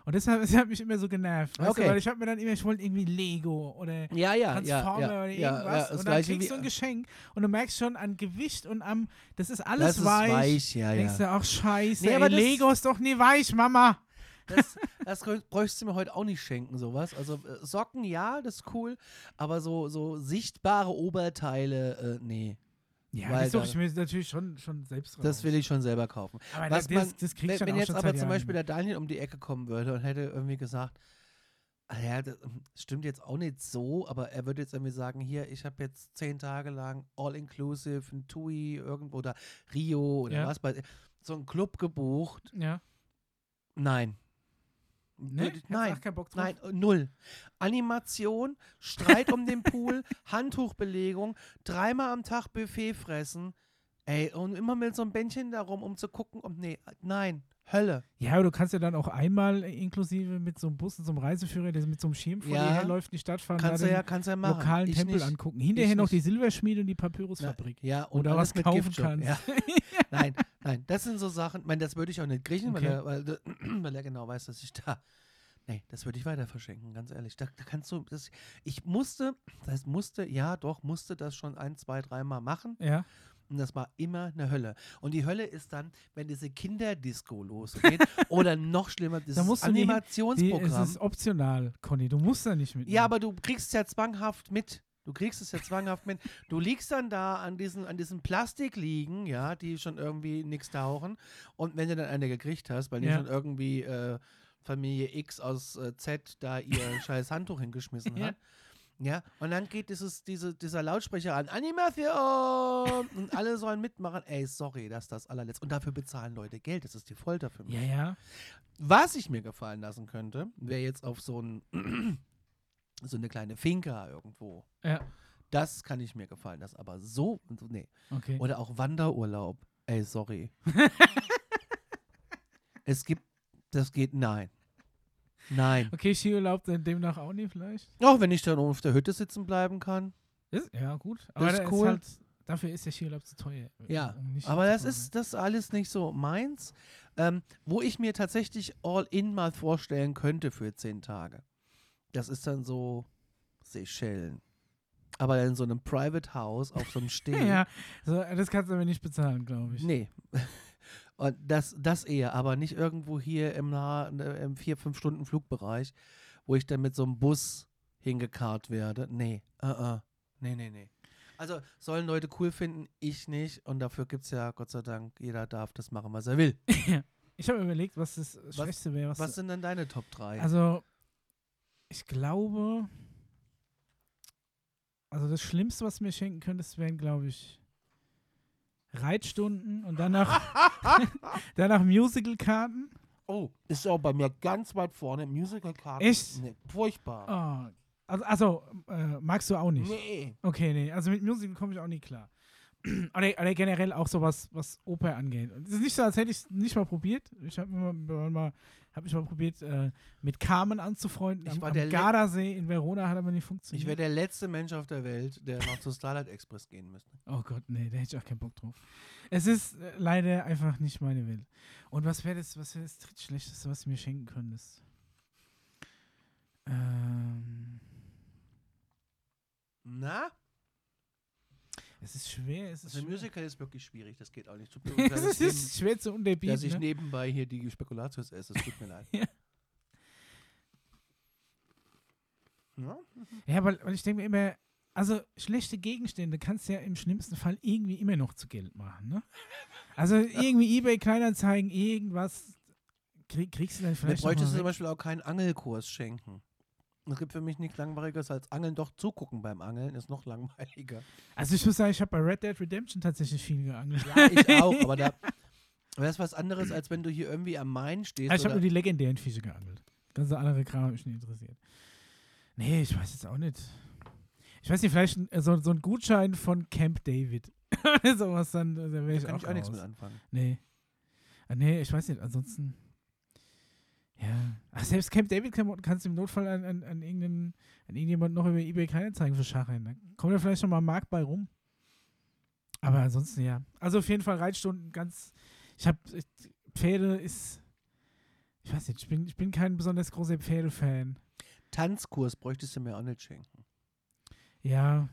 Und deshalb das hat mich immer so genervt. Okay. du, weil ich habe mir dann immer, ich wollte irgendwie Lego oder Ja, ja, Transformer ja, ja, oder ja, irgendwas. ja, und dann kriegst du ein Geschenk und du merkst schon an Gewicht und am, das ist alles das ist weich. weich, ja, Denkst ja. du, ach scheiße, Nee, ey, Lego ist doch nie weich, Mama. Das, das bräuchtest du mir heute auch nicht schenken, sowas. Also äh, Socken, ja, das ist cool, aber so, so sichtbare Oberteile, äh, nee. Ja, Weil das suche da- ich mir natürlich schon, schon selbst raus. Das will ich schon selber kaufen. aber was das, man- das krieg ich Wenn, wenn jetzt aber zum Beispiel der Daniel um die Ecke kommen würde und hätte irgendwie gesagt, ja, das stimmt jetzt auch nicht so, aber er würde jetzt irgendwie sagen, hier, ich habe jetzt zehn Tage lang All-Inclusive in TUI irgendwo oder Rio oder Ja. was bei so einen Club gebucht. Ja. Nein. Ne? Du Nein. auch keinen Bock drauf? Nein, äh, null. Animation, Streit um den Pool, Handtuchbelegung, dreimal am Tag Buffet fressen. Ey, und immer mit so einem Bändchen darum, um zu gucken, und nee, nein, Hölle. Ja, aber du kannst ja dann auch einmal inklusive mit so einem Bus und so einem Reiseführer, der mit so einem Schirm vor Ja. dir herläuft, in die Stadt fahren, Kannst da du ja, kannst ja machen. lokalen ich Tempel nicht. angucken. Hinterher Ich noch nicht. die Silberschmiede und die Papyrusfabrik. Ja, und Oder was kaufen Gift schon. kannst. Ja. Nein, nein, das sind so Sachen, ich meine, das würde ich auch nicht kriechen, weil, Okay. er, weil, weil er genau weiß, dass ich da. Nee, das würde ich weiter verschenken, ganz ehrlich. Da, da kannst du. Das, ich musste, das heißt, musste, ja, doch, musste das schon ein, zwei, dreimal machen. Ja. Und das war immer eine Hölle. Und die Hölle ist dann, wenn diese Kinderdisco losgeht oder noch schlimmer, dieses musst du die- Animationsprogramm. es ist optional, Conny. Du musst da nicht mit. Ja, aber du kriegst es ja zwanghaft mit. Du kriegst es ja zwanghaft mit. Du liegst dann da an diesen, an diesen Plastik liegen, ja, die schon irgendwie nichts tauchen. Und wenn du dann eine gekriegt hast, weil die Ja. schon irgendwie äh, Familie X aus äh, Z da ihr scheiß Handtuch hingeschmissen Ja. hat. Ja, und dann geht dieses, diese, dieser Lautsprecher an, Animation! Und alle sollen mitmachen. Ey, sorry, das ist das allerletzte. Und dafür bezahlen Leute Geld. Das ist die Folter für mich. Ja, ja. Was ich mir gefallen lassen könnte, wäre jetzt auf so ein so eine kleine Finca irgendwo. Ja. Das kann ich mir gefallen lassen. Aber so, nee. Okay. Oder auch Wanderurlaub. Ey, sorry. es gibt, das geht, nein. Nein. Okay, Skiurlaub dann demnach auch nicht vielleicht? Auch wenn ich dann auf der Hütte sitzen bleiben kann. Ist, ja, gut. Aber ist cool. halt, dafür ist der Skiurlaub zu teuer. Ja, Aber das ist das ist alles nicht so meins. Ähm, wo ich mir tatsächlich All-In mal vorstellen könnte für zehn Tage. Das ist dann so Seychellen. Aber in so einem Private House auf so einem Steg. Ja, so, das kannst du aber nicht bezahlen, glaube ich. Nee. Und das, das eher, aber nicht irgendwo hier im, nah, im vier, fünf Stunden Flugbereich, wo ich dann mit so einem Bus hingekarrt werde. Nee, uh -uh. nee, nee, nee. Also sollen Leute cool finden, ich nicht. Und dafür gibt es ja, Gott sei Dank, jeder darf das machen, was er will. Ich habe überlegt, was das Schwächste wäre. Was, was sind denn deine Top 3? Also, ich glaube, also das Schlimmste, was du mir schenken könntest, wären, glaube ich, Reitstunden und danach, danach Musical-Karten. Oh, ist auch bei mir ganz weit vorne. Musical-Karten. Echt? Nee, furchtbar. Oh, also, also äh, magst du auch nicht? Nee. Okay, nee. Also mit Musical komme ich auch nie klar. Oder, oder, generell auch so was, was Oper angeht. Es ist nicht so, als hätte ich es nicht mal probiert. Ich habe mal, mal, hab mich mal probiert, äh, mit Carmen anzufreunden. Ich am, war am der Gardasee in Verona hat aber nicht funktioniert. Ich wäre der letzte Mensch auf der Welt, der noch zu Starlight Express gehen müsste. Oh Gott, nee, da hätte ich auch keinen Bock drauf. Es ist äh, leider einfach nicht meine Welt. Und was wäre das, was wäre das drittschlechteste, was du mir schenken könntest? Ähm, Na? Es ist schwer, es ist Also schwer. Musical ist wirklich schwierig, das geht auch nicht. Tut mir es ist ich schwer zu neben- unterbieten. dass ich ne? nebenbei hier die Spekulatius esse. Das tut mir leid. Ja. Ja? Ja, weil, weil ich denke mir immer, also schlechte Gegenstände kannst du ja im schlimmsten Fall irgendwie immer noch zu Geld machen, ne? Also irgendwie Ebay, Kleinanzeigen, irgendwas krieg, kriegst du dann vielleicht noch bräuchtest du zum. Beispiel auch keinen Angelkurs schenken. Es gibt für mich nichts Langweiliges als Angeln. Doch zugucken beim Angeln ist noch langweiliger. Also ich muss sagen, ich habe bei Red Dead Redemption tatsächlich viel geangelt. Ja, ich auch, aber da. Das ist was anderes, als wenn du hier irgendwie am Main stehst. Also ich habe nur die legendären Fische geangelt. Ganze andere Kram hat mich nicht interessiert. Nee, ich weiß jetzt auch nicht. Ich weiß nicht, vielleicht äh, so, so ein Gutschein von Camp David. Sowas dann, äh, da wäre ich kann auch ich auch nichts raus. mit anfangen. Nee. Ah, nee, ich weiß nicht, ansonsten. Ja. Ach, selbst Camp David-Klamotten kannst du im Notfall an, an, an, irgendeinen, an irgendjemand noch über Ebay Kleinanzeigen verschacheln. Da kommt ja vielleicht noch mal ein Markt bei rum. Aber ansonsten, ja. Also auf jeden Fall Reitstunden ganz. Ich habe Pferde ist. Ich weiß nicht, ich bin, ich bin kein besonders großer Pferdefan. Tanzkurs bräuchtest du mir auch nicht schenken. Ja.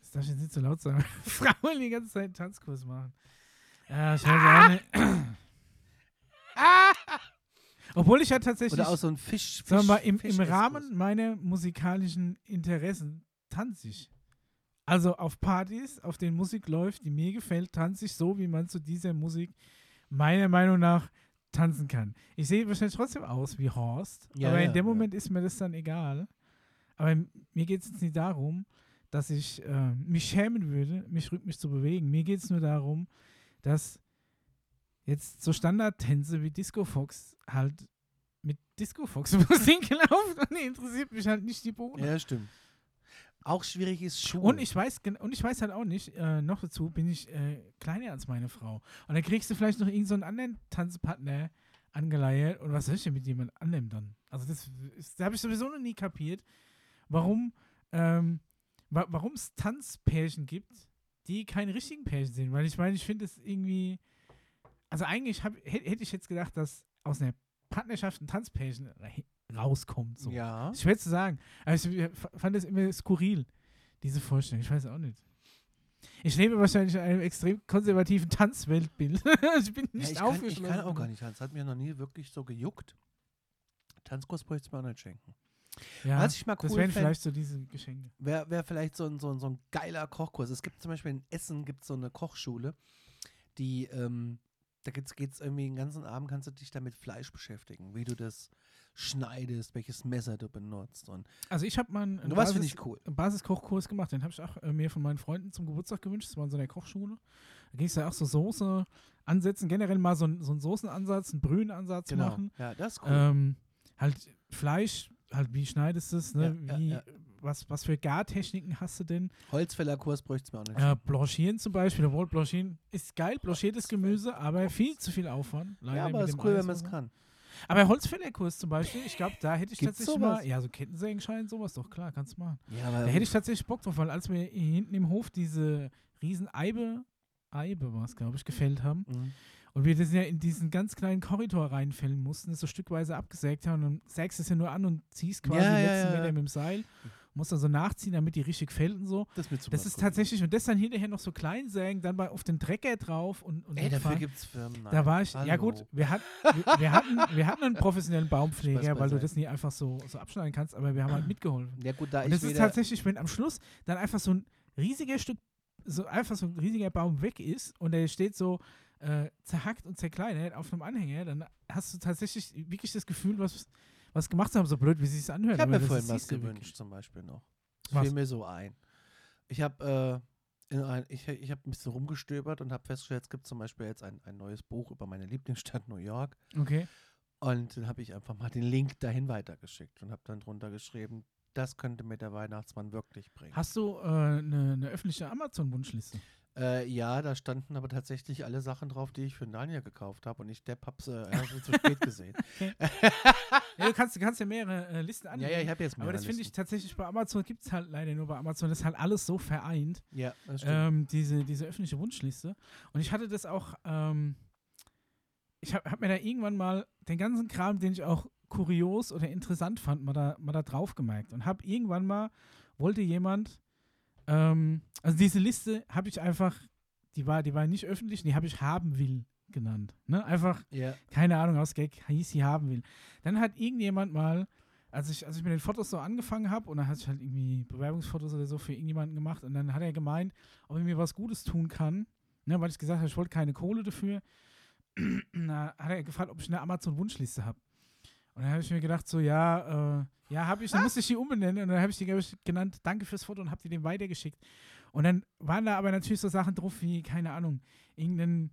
Das darf ich jetzt nicht so laut sagen. Frauen die ganze Zeit einen Tanzkurs machen. Ja, ich weiß auch nicht. Obwohl ich ja tatsächlich, Oder auch so ein Fisch. Fisch sagen wir mal, im, im. Rahmen meiner musikalischen Interessen tanze ich. Also auf Partys, auf denen Musik läuft, die mir gefällt, tanze ich so, wie man zu dieser Musik meiner Meinung nach tanzen kann. Ich sehe wahrscheinlich trotzdem aus wie Horst, Ja, aber ja, in dem ja. Moment ist mir das dann egal. Aber mir geht es jetzt nicht darum, dass ich äh, mich schämen würde, mich rhythmisch zu bewegen. Mir geht es nur darum, dass jetzt so Standardtänze wie Disco Fox halt mit Disco Fox Musik laufen und die interessiert mich halt nicht die Bohne. Ja, stimmt. Auch schwierig ist Schuhe. Und ich weiß und ich weiß halt auch nicht, äh, noch dazu bin ich äh, kleiner als meine Frau. Und dann kriegst du vielleicht noch irgendeinen so einen anderen Tanzpartner angeleiert. Und was soll ich denn mit jemand anderem dann? Also das, ist- da habe ich sowieso noch nie kapiert, warum ähm, wa warum es Tanzpärchen gibt, die keine richtigen Pärchen sind. Weil ich meine, ich finde es irgendwie. Also eigentlich hab, hätte ich jetzt gedacht, dass aus einer Partnerschaft ein Tanzpärchen ra- rauskommt. So. Ja. Schwer zu sagen. Aber ich fand es immer skurril, diese Vorstellung. Ich weiß auch nicht. Ich lebe wahrscheinlich in einem extrem konservativen Tanzweltbild. ich bin ja nicht ich, kann, ich aufgeschlossen. kann auch gar nicht tanzen. Das hat mir noch nie wirklich so gejuckt. Tanzkurs bräuchte ich mir auch nicht schenken. Ja, Was ich mal das cool wären fänd- vielleicht so diese Geschenke. Wäre wär vielleicht so ein, so, ein, so ein geiler Kochkurs. Es gibt zum Beispiel in Essen gibt's so eine Kochschule, die, ähm, da geht's, geht's irgendwie den ganzen Abend, kannst du dich da mit Fleisch beschäftigen, wie du das schneidest, welches Messer du benutzt. Und Also ich habe mal einen, was Basis- ich cool. Basiskochkurs gemacht. Den habe ich auch äh, mir von meinen Freunden zum Geburtstag gewünscht. Das war in so einer Kochschule. Da ging es ja auch so Soße ansetzen, generell mal so, so einen Soßenansatz, einen Brühenansatz Genau. machen. Ja, das ist cool. Ähm, halt Fleisch, halt wie schneidest du es, ne? Ja, ja, wie, ja. Was, was für Gartechniken hast du denn? Holzfällerkurs bräuchte es mir auch nicht. Äh, Blanchieren zum Beispiel, obwohl Blanchieren ist geil, blanchiertes Gemüse, aber viel zu viel Aufwand. Ja, aber es ist cool, Eis wenn man es kann. Aber Holzfällerkurs zum Beispiel, ich glaube, da hätte ich Gibt's tatsächlich sowas? mal, ja, so Kettensägenschein, sowas, doch klar, kannst du machen. Ja, Da hätte ich tatsächlich Bock drauf, weil als wir hier hinten im Hof diese riesen Eibe, Eibe war es, glaube ich, gefällt haben Mhm. und wir das ja in diesen ganz kleinen Korridor reinfällen mussten, das so stückweise abgesägt haben und dann sägst es ja nur an und ziehst quasi Ja, ja, letzten ja, Meter ja. mit dem Seil, musst dann so nachziehen, damit die richtig fällt und so. Das, ist mir zu Das ist tatsächlich, und das dann hinterher noch so klein sägen, dann bei, auf den Trecker drauf und, und Ey, dafür mitfahren. gibt es Firmen. Nein. Da war ich, ja Hallo. gut, wir, hat, wir, wir, hatten, wir hatten einen professionellen Baumpfleger, weil du das nie einfach so, so abschneiden kannst, aber wir haben halt mitgeholfen. Ja, gut, da Und das ist tatsächlich, wenn am Schluss dann einfach so ein riesiger Stück, so einfach so ein riesiger Baum weg ist und der steht so äh, zerhackt und zerkleinert auf einem Anhänger, dann hast du tatsächlich wirklich das Gefühl, was, was gemacht haben, so blöd, wie sie es anhört. Ich habe mir das vorhin was gewünscht, wirklich. zum Beispiel noch. Was? Fiel mir so ein. Ich habe äh, in ein, ich, ich hab ein bisschen rumgestöbert und habe festgestellt, es gibt zum Beispiel jetzt ein, ein neues Buch über meine Lieblingsstadt New York. Okay. Und dann habe ich einfach mal den Link dahin weitergeschickt und habe dann drunter geschrieben, das könnte mir der Weihnachtsmann wirklich bringen. Hast du eine äh, ne- ne öffentliche Amazon-Wunschliste? Äh, ja, da standen aber tatsächlich alle Sachen drauf, die ich für Daniel gekauft habe und ich Depp hab's äh, zu spät gesehen. Ja, du kannst, du kannst ja mehrere äh, Listen ja, anlegen. ja, ich habe jetzt aber mehrere das finde ich tatsächlich bei Amazon gibt es halt leider nur bei Amazon. Das ist halt alles so vereint, Ja, das stimmt. ähm, diese, diese öffentliche Wunschliste. Und ich hatte das auch, ähm, ich habe hab mir da irgendwann mal den ganzen Kram, den ich auch kurios oder interessant fand, mal da, mal da drauf gemerkt. Und habe irgendwann mal, wollte jemand, ähm, also diese Liste habe ich einfach, die war, die war nicht öffentlich, die habe ich haben will genannt. Ne? Einfach ja. keine Ahnung, aus Gag hieß sie haben will. Dann hat irgendjemand mal, als ich, als ich mit den Fotos so angefangen habe, und dann hatte ich halt irgendwie Bewerbungsfotos oder so für irgendjemanden gemacht, und dann hat er gemeint, ob er mir was Gutes tun kann, ne, weil ich gesagt habe, ich wollte keine Kohle dafür. Na, hat er gefragt, ob ich eine Amazon-Wunschliste habe. Und dann habe ich mir gedacht, so, ja, äh, ja, habe ich, dann musste ich die umbenennen und dann habe ich die, glaub ich, genannt, danke fürs Foto und habe die dem weitergeschickt. Und dann waren da aber natürlich so Sachen drauf wie, keine Ahnung, irgendein,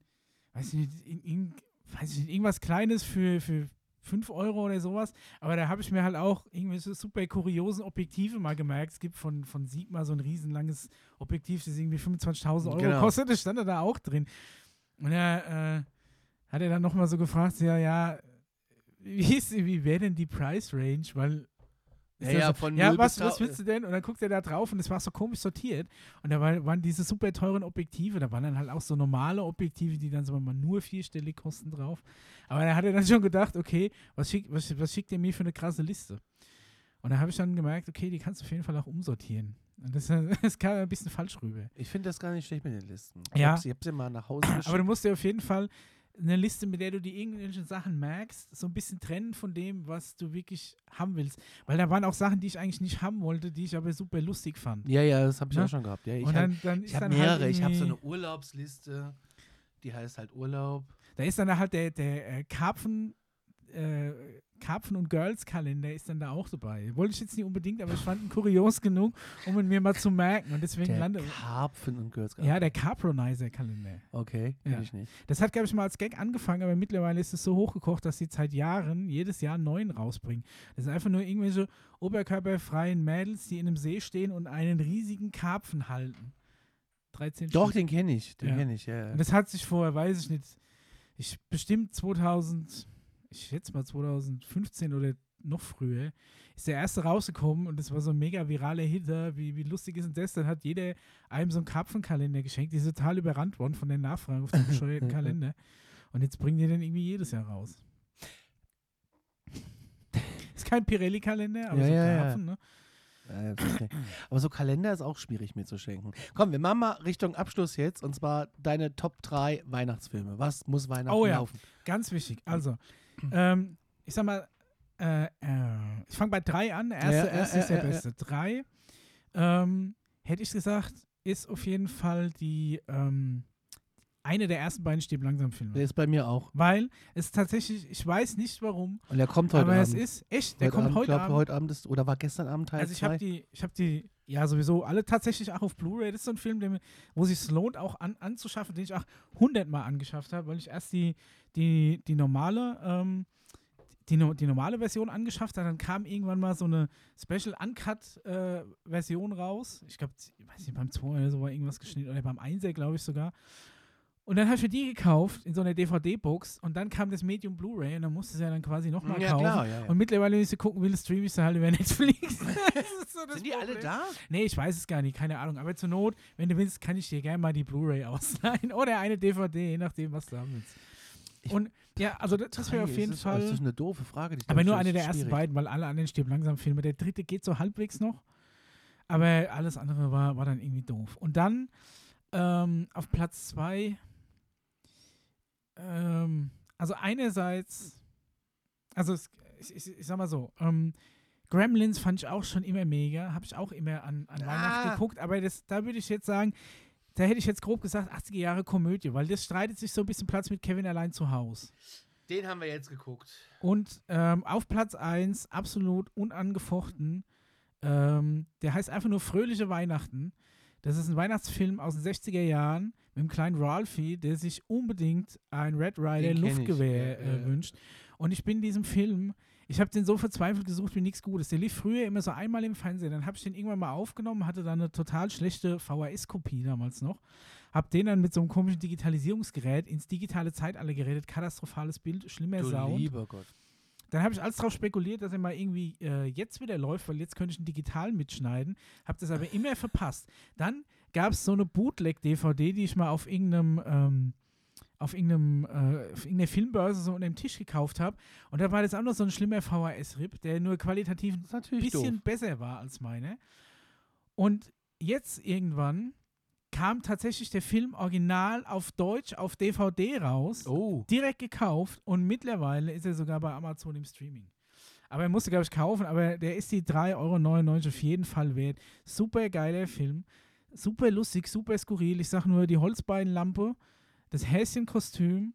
weiß ich nicht, in, in, weiß ich nicht, irgendwas Kleines für, für 5 Euro oder sowas. Aber da habe ich mir halt auch irgendwelche super kuriosen Objektive mal gemerkt. Es gibt von, von Sigma so ein riesenlanges Objektiv, das irgendwie 25.000 Euro Genau. kostet. Das stand da auch drin. Und er äh, hat er dann nochmal so gefragt, ja, ja, wie, ist, wie wäre denn die Price Range? Weil Ja, ja, von ja was, was willst du denn? Und dann guckt er da drauf und es war so komisch sortiert. Und da war, waren diese super teuren Objektive, da waren dann halt auch so normale Objektive, die dann so mal nur vierstellig kosten drauf. Aber da hat er dann schon gedacht, okay, was, schick, was, was schickt ihr mir für eine krasse Liste? Und da habe ich dann gemerkt, okay, die kannst du auf jeden Fall auch umsortieren. Und das, das kam ein bisschen falsch rüber. Ich finde das gar nicht schlecht mit den Listen. Ja. Ich habe sie mal nach Hause geschickt. Aber du musst dir auf jeden Fall eine Liste, mit der du die irgendwelchen Sachen merkst, so ein bisschen trennen von dem, was du wirklich haben willst. Weil da waren auch Sachen, die ich eigentlich nicht haben wollte, die ich aber super lustig fand. ja, ja, das habe ich Ne? auch schon gehabt. Ja, ich habe hab dann mehrere. Halt ich habe so eine Urlaubsliste, die heißt halt Urlaub. Da ist dann halt der, der äh, Karpfen, äh, Karpfen und Girls Kalender ist dann da auch dabei. Wollte ich jetzt nicht unbedingt, aber ich fand ihn kurios genug, um ihn mir mal zu merken. Und deswegen Der lande. Karpfen und Girls Ja, der Carpronizer Kalender. Okay, Ja. ich nicht. Das hat, glaube ich, mal als Gag angefangen, aber mittlerweile ist es so hochgekocht, dass sie seit Jahren jedes Jahr einen neuen rausbringen. Das sind einfach nur irgendwelche oberkörperfreien Mädels, die in einem See stehen und einen riesigen Karpfen halten. 13 Doch, Stück. den kenne ich. Den Ja. kenne ich, ja. ja. Und das hat sich vorher, weiß ich nicht, ich bestimmt 2000, ich schätze mal 2015 oder noch früher, ist der erste rausgekommen und das war so ein mega viraler Hitter. Wie, wie lustig ist denn das? Dann hat jeder einem so einen Karpfenkalender geschenkt. Die ist total überrannt worden von der Nachfrage auf den bescheuerten Kalender. Und jetzt bringen die den irgendwie jedes Jahr raus. Ist kein Pirelli-Kalender, aber Ja, so ja, ja. Karpfen, ne? Ja, verstehe. Aber so Kalender ist auch schwierig mir zu schenken. Komm, wir machen mal Richtung Abschluss jetzt und zwar deine Top 3 Weihnachtsfilme. Was muss Weihnachten Oh ja. laufen? Ganz wichtig. Also, ähm, ich sag mal, äh, äh, ich fange bei drei an. Der erste, Ja, erste ist der beste. Drei, ähm, hätte ich gesagt, ist auf jeden Fall die, ähm, eine der ersten beiden Stirb langsam Filme. Der ist bei mir auch. Weil es tatsächlich, ich weiß nicht warum, Und der kommt heute aber Abend. es ist echt, der heute kommt Abend, heute glaub, Abend. heute Abend ist, oder war gestern Abend Teil Also ich habe 2? die, ich habe die, ja sowieso alle tatsächlich auch auf Blu-ray. Das ist so ein Film, der, wo sich lohnt, auch an, anzuschaffen, den ich auch hundertmal angeschafft habe, weil ich erst die, die, die normale, ähm, die, die normale Version angeschafft habe. Dann kam irgendwann mal so eine Special Uncut äh, Version raus. Ich glaube, ich weiß nicht, beim 2 oder so war irgendwas geschnitten oder beim 1er, glaube ich sogar. Und dann habe ich mir die gekauft in so einer DVD-Box und dann kam das Medium Blu-ray und dann musste sie ja dann quasi nochmal ja, kaufen. klar, ja, ja. Und mittlerweile, wenn ich sie gucken will, streame ich sie halt über Netflix. So Sind die alle Problem. da? Nee, ich weiß es gar nicht, keine Ahnung. Aber zur Not, wenn du willst, kann ich dir gerne mal die Blu-ray ausleihen oder eine DVD, je nachdem, was du haben willst. Ich- Und ja, also das, das wäre auf jeden ist das, Das Fall. ist eine doofe Frage. Die Aber nur eine der ersten beiden, weil alle anderen stirb langsam Filme. Der dritte geht so halbwegs noch. Aber alles andere war, war dann irgendwie doof. Und dann ähm, auf Platz zwei, ähm, also einerseits, also es, ich, ich, ich sag mal so, ähm, Gremlins fand ich auch schon immer mega. Habe ich auch immer an, an Weihnachten Ah. geguckt. Aber das, da würde ich jetzt sagen, da hätte ich jetzt grob gesagt 80er Jahre Komödie, weil das streitet sich so ein bisschen Platz mit Kevin allein zu Hause. Den haben wir jetzt geguckt. Und ähm, auf Platz 1, absolut unangefochten, ähm, der heißt einfach nur Fröhliche Weihnachten. Das ist ein Weihnachtsfilm aus den 60er Jahren mit dem kleinen Ralphie, der sich unbedingt ein Red Rider Luftgewehr äh, ja. wünscht. Und ich bin in diesem Film, ich habe den so verzweifelt gesucht wie nichts Gutes. Der lief früher immer so einmal im Fernsehen. Dann habe ich den irgendwann mal aufgenommen, hatte dann eine total schlechte VHS-Kopie damals noch. Hab den dann mit so einem komischen Digitalisierungsgerät ins digitale Zeitalter geredet. Katastrophales Bild, schlimmer Du Sound. lieber Gott. Dann habe ich alles darauf spekuliert, dass er mal irgendwie äh, jetzt wieder läuft, weil jetzt könnte ich ihn digital mitschneiden. Habe das aber immer verpasst. Dann gab es so eine Bootleg-DVD, die ich mal auf irgendeinem, ähm, auf irgendeinem, äh, auf irgendeiner Filmbörse so unter dem Tisch gekauft habe. Und da war das auch noch so ein schlimmer VHS-Rip, der nur qualitativ ein bisschen doof. besser war als meine. Und jetzt irgendwann kam tatsächlich der Film original auf Deutsch auf DVD raus Oh. direkt gekauft und mittlerweile ist er sogar bei Amazon im Streaming. Aber er musste, glaube ich, kaufen, aber der ist die 3,99 Euro auf jeden Fall wert. Super geiler Film. Super lustig, super skurril. Ich sag nur, die Holzbeinlampe, das Häschenkostüm,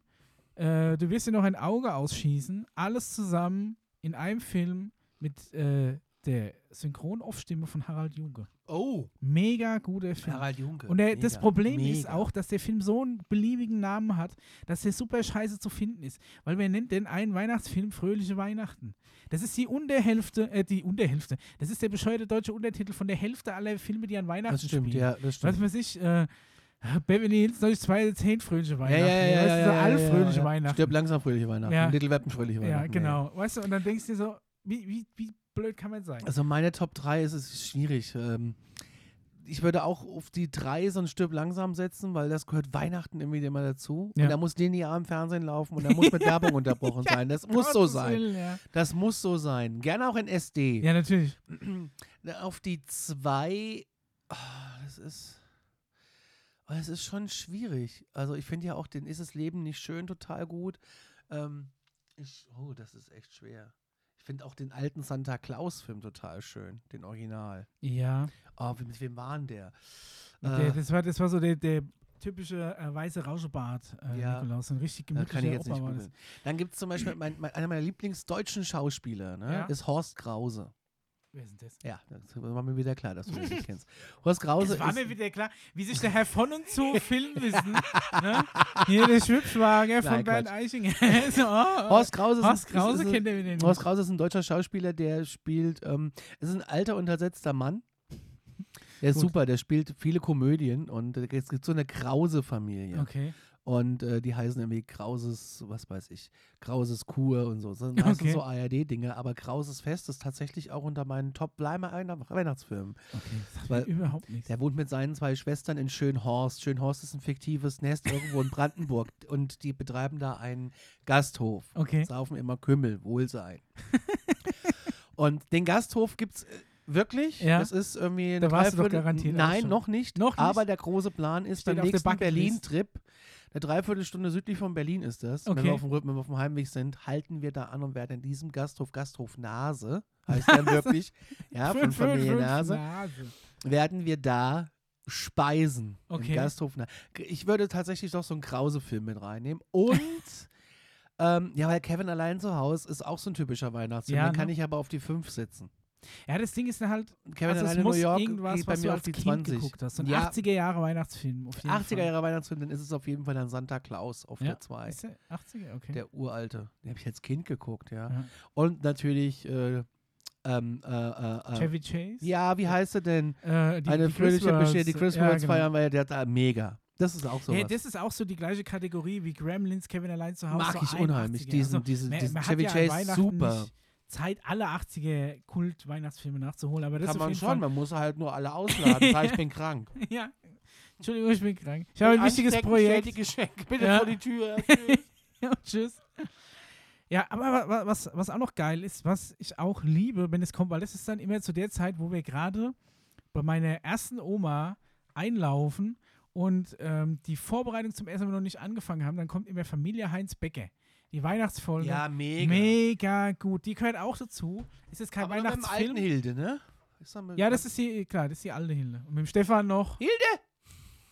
äh, du wirst dir noch ein Auge ausschießen. Alles zusammen in einem Film mit äh, der Synchronoff-Stimme von Harald Junke. Oh. Mega guter Film. Harald Junke. Und der, das Mega, Problem ist mega. auch, dass der Film so einen beliebigen Namen hat, dass der super scheiße zu finden ist. Weil wer nennt denn einen Weihnachtsfilm Fröhliche Weihnachten? Das ist die Unterhälfte, äh, die Unterhälfte. Das ist der bescheuerte deutsche Untertitel von der Hälfte aller Filme, die an Weihnachten Das stimmt, spielen. ja, das Was stimmt. weiß ich, äh, Beverly Hills 90210 Fröhliche Ja, Weihnachten. ja, ja, ja, weißt du, so ja, alle ja, fröhliche ja. Weihnachten. Stirb langsam fröhliche Weihnachten. Ja. Little Weapon fröhliche Weihnachten. ja, genau. Weißt du, und dann denkst du dir so, wie, wie, wie blöd kann man sein? Also meine Top 3 ist es schwierig. Ähm, ich würde auch auf die 3 so ein Stirb langsam setzen, weil das gehört Weihnachten irgendwie immer dazu. Ja. Und da muss linear im Fernsehen laufen und da muss mit Werbung unterbrochen sein. Das muss so sein. Willen, ja. Das muss so sein. Gerne auch in SD. ja, natürlich. Auf die 2, das ist. Oh, Das ist schon schwierig. Also ich finde ja auch den Ist es Leben nicht schön total gut. Ähm, ich, oh, das ist echt schwer. Ich finde auch den alten Santa Claus-Film total schön, den Original. Ja. Oh, mit wem war denn der? Mit Äh, das, war, das war so der, der typische äh, weiße Rauschebart, äh, Ja. Nikolaus. Ein richtig das gemütlicher kann nicht Opa war das. Dann gibt es zum Beispiel mein, mein, einer meiner Lieblingsdeutschen Schauspieler, ne? Ja. ist Horst Krause. Wer ist denn das? Ja, das war mir wieder klar, dass du den nicht kennst. Horst Krause Es war ist, mir wieder klar, wie sich der Herr von und zu Filmwissen, ne? Hier der Schwibschwager von Nein, Bernd Quatsch. Eichinger. so, oh, oh. Horst Krause, ist, Horst ein- Krause ist, ist, kennt er wieder nicht. Horst Krause ist ein deutscher Schauspieler, der spielt, ähm, ist ein alter, untersetzter Mann. Der ist Gut. super, der spielt viele Komödien und es gibt so eine Krause-Familie. Okay. Und äh, die heißen irgendwie Krauses, was weiß ich, Krauses Kur und so. Das sind Okay. so ARD-Dinge, aber Krauses Fest ist tatsächlich auch unter meinen Top-Weihnachtsfilmen. Okay, das sagt Weil- überhaupt nichts. Der wohnt mit seinen zwei Schwestern in Schönhorst. Schönhorst ist ein fiktives Nest irgendwo in Brandenburg und die betreiben da einen Gasthof. Okay. Saufen immer Kümmel, Wohlsein. und den Gasthof gibt es wirklich. Ja. Das ist irgendwie Da warst du doch garantiert Nein, noch nicht. Noch nicht? Aber der große Plan ist Steht beim nächsten. Berlin-Trip. Eine Dreiviertelstunde südlich von Berlin ist das. Wenn, Okay. wir auf dem, wenn wir auf dem Heimweg sind, halten wir da an und werden in diesem Gasthof, Gasthof Nase, heißt der wirklich, ja, von Fünf, fünf, Familie fünf Nase, Nase. werden wir da speisen. Okay. Im Gasthof. Na- Ich würde tatsächlich doch so einen Krause-Film mit reinnehmen. Und, ähm, ja, weil Kevin allein zu Hause ist auch so ein typischer Weihnachtsfilm. Ja, Den kann ne? ich aber auf die 5 setzen. Ja, das Ding ist halt, Kevin also es allein in New muss York irgendwas, bei was mir du auf als die Kind 20. geguckt hast. So ein Ja. 80er Jahre Weihnachtsfilm. Auf jeden 80er Fall. Jahre Weihnachtsfilm, dann ist es auf jeden Fall dann Santa Claus auf Ja. der 2. Ist der 80er? Okay. Der uralte. Den habe ich als Kind geguckt, ja. Ja. Und natürlich, äh, ähm, äh, äh, äh, Chevy Chase? ja, wie heißt er denn? Äh, die, Eine die fröhliche Bescherung, die Worlds, Chris ja, genau. feiern, weil der da mega. Das ist auch so. Hey, das ist auch so die gleiche Kategorie wie Gremlins, Kevin allein zu Hause. Mag so ich unheimlich. 81er. Diesen, Also, diesen, man- diesen man hat Chevy Chase, super. nicht Zeit, alle 80er Kult-Weihnachtsfilme nachzuholen, aber das Kann man schon, Fall. man muss halt nur alle ausladen. Sag, ich bin krank. ja. Entschuldigung, ich bin krank. Ich habe ein wichtiges Projekt. die Geschenke bitte Ja. vor die Tür. Tschüss. Ja, tschüss. Ja, aber wa- wa- was, was auch noch geil ist, was ich auch liebe, wenn es kommt, weil das ist dann immer zu der Zeit, wo wir gerade bei meiner ersten Oma einlaufen und ähm, die Vorbereitung zum Essen noch nicht angefangen haben, dann kommt immer Familie Heinz Becker. Die Weihnachtsfolge. Ja, mega. Mega gut. Die gehört auch dazu. Ist jetzt kein Aber noch mit dem Weihnachtsfilm. alten Hilde, ne? Ja, das ist die, klar, das ist die alte Hilde. Und mit dem Stefan noch. Hilde!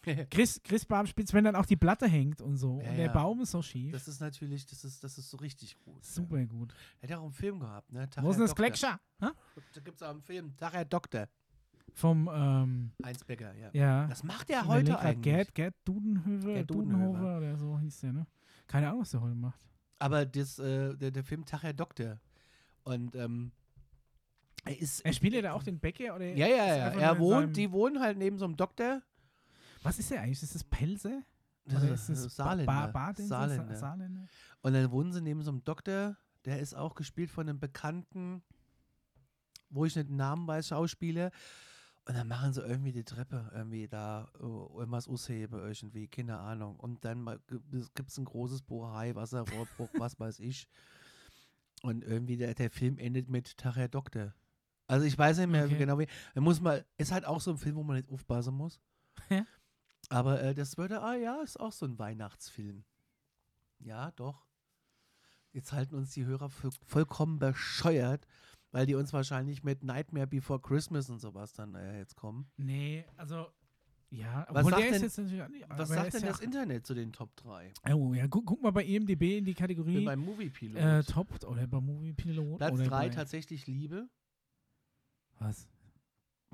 Chris, Chris Barmspitz, wenn dann auch die Platte hängt und so. Ja, und der ja. Baum ist so schief. Das ist natürlich, das ist, das ist so richtig gut. Super gut. Ja. Hätte auch einen Film gehabt, ne? Tag Wo ist denn das? Hä? Da gibt es auch einen Film, Tag Herr Doktor. Vom, ähm, Heinz Becker, ja. ja. Das macht er heute eigentlich. Gerd, Gerd Dudenhöfer, Dudenhöfer. oder so hieß der, ne? Keine Ahnung, was der heute macht. Aber das, äh, der, der Film Tag Herr Doktor. Und ähm, er ist. Er spielt ja da auch den Bäcker oder? Ja, ja, ja. Er wohnt, die wohnen halt neben so einem Doktor. Was ist der eigentlich? Ist das Pelze? Das Oder ist, das Saarländer. Ba Saarländer. Saarländer? Und dann wohnen sie neben so einem Doktor, der ist auch gespielt von einem bekannten, wo ich nicht den Namen weiß, Schauspieler. Und dann machen sie irgendwie die Treppe irgendwie da äh, irgendwas aushebe irgendwie, keine Ahnung. Und dann gibt es ein großes Bohai, Wasserrohrbruch, was weiß ich. Und irgendwie der, der Film endet mit Tag Herr Doktor. Also ich weiß nicht mehr Okay. genau wie. Da muss mal, ist halt auch so ein Film, wo man nicht aufpassen muss. Ja. Aber äh, das würde, ah ja, ist auch so ein Weihnachtsfilm. Ja, doch. Jetzt halten uns die Hörer für vollkommen bescheuert, weil die uns wahrscheinlich mit Nightmare Before Christmas und sowas dann äh, jetzt kommen. Nee, also, ja. Was sagt denn- Was sagt denn ja das Internet zu den Top 3? auch- Oh, ja, guck, guck mal bei IMDb in die Ich bin Kategorie beim Movie Pilot. äh, Top oder bei Movie Pilot. Platz oder 3 bei, tatsächlich Liebe Was?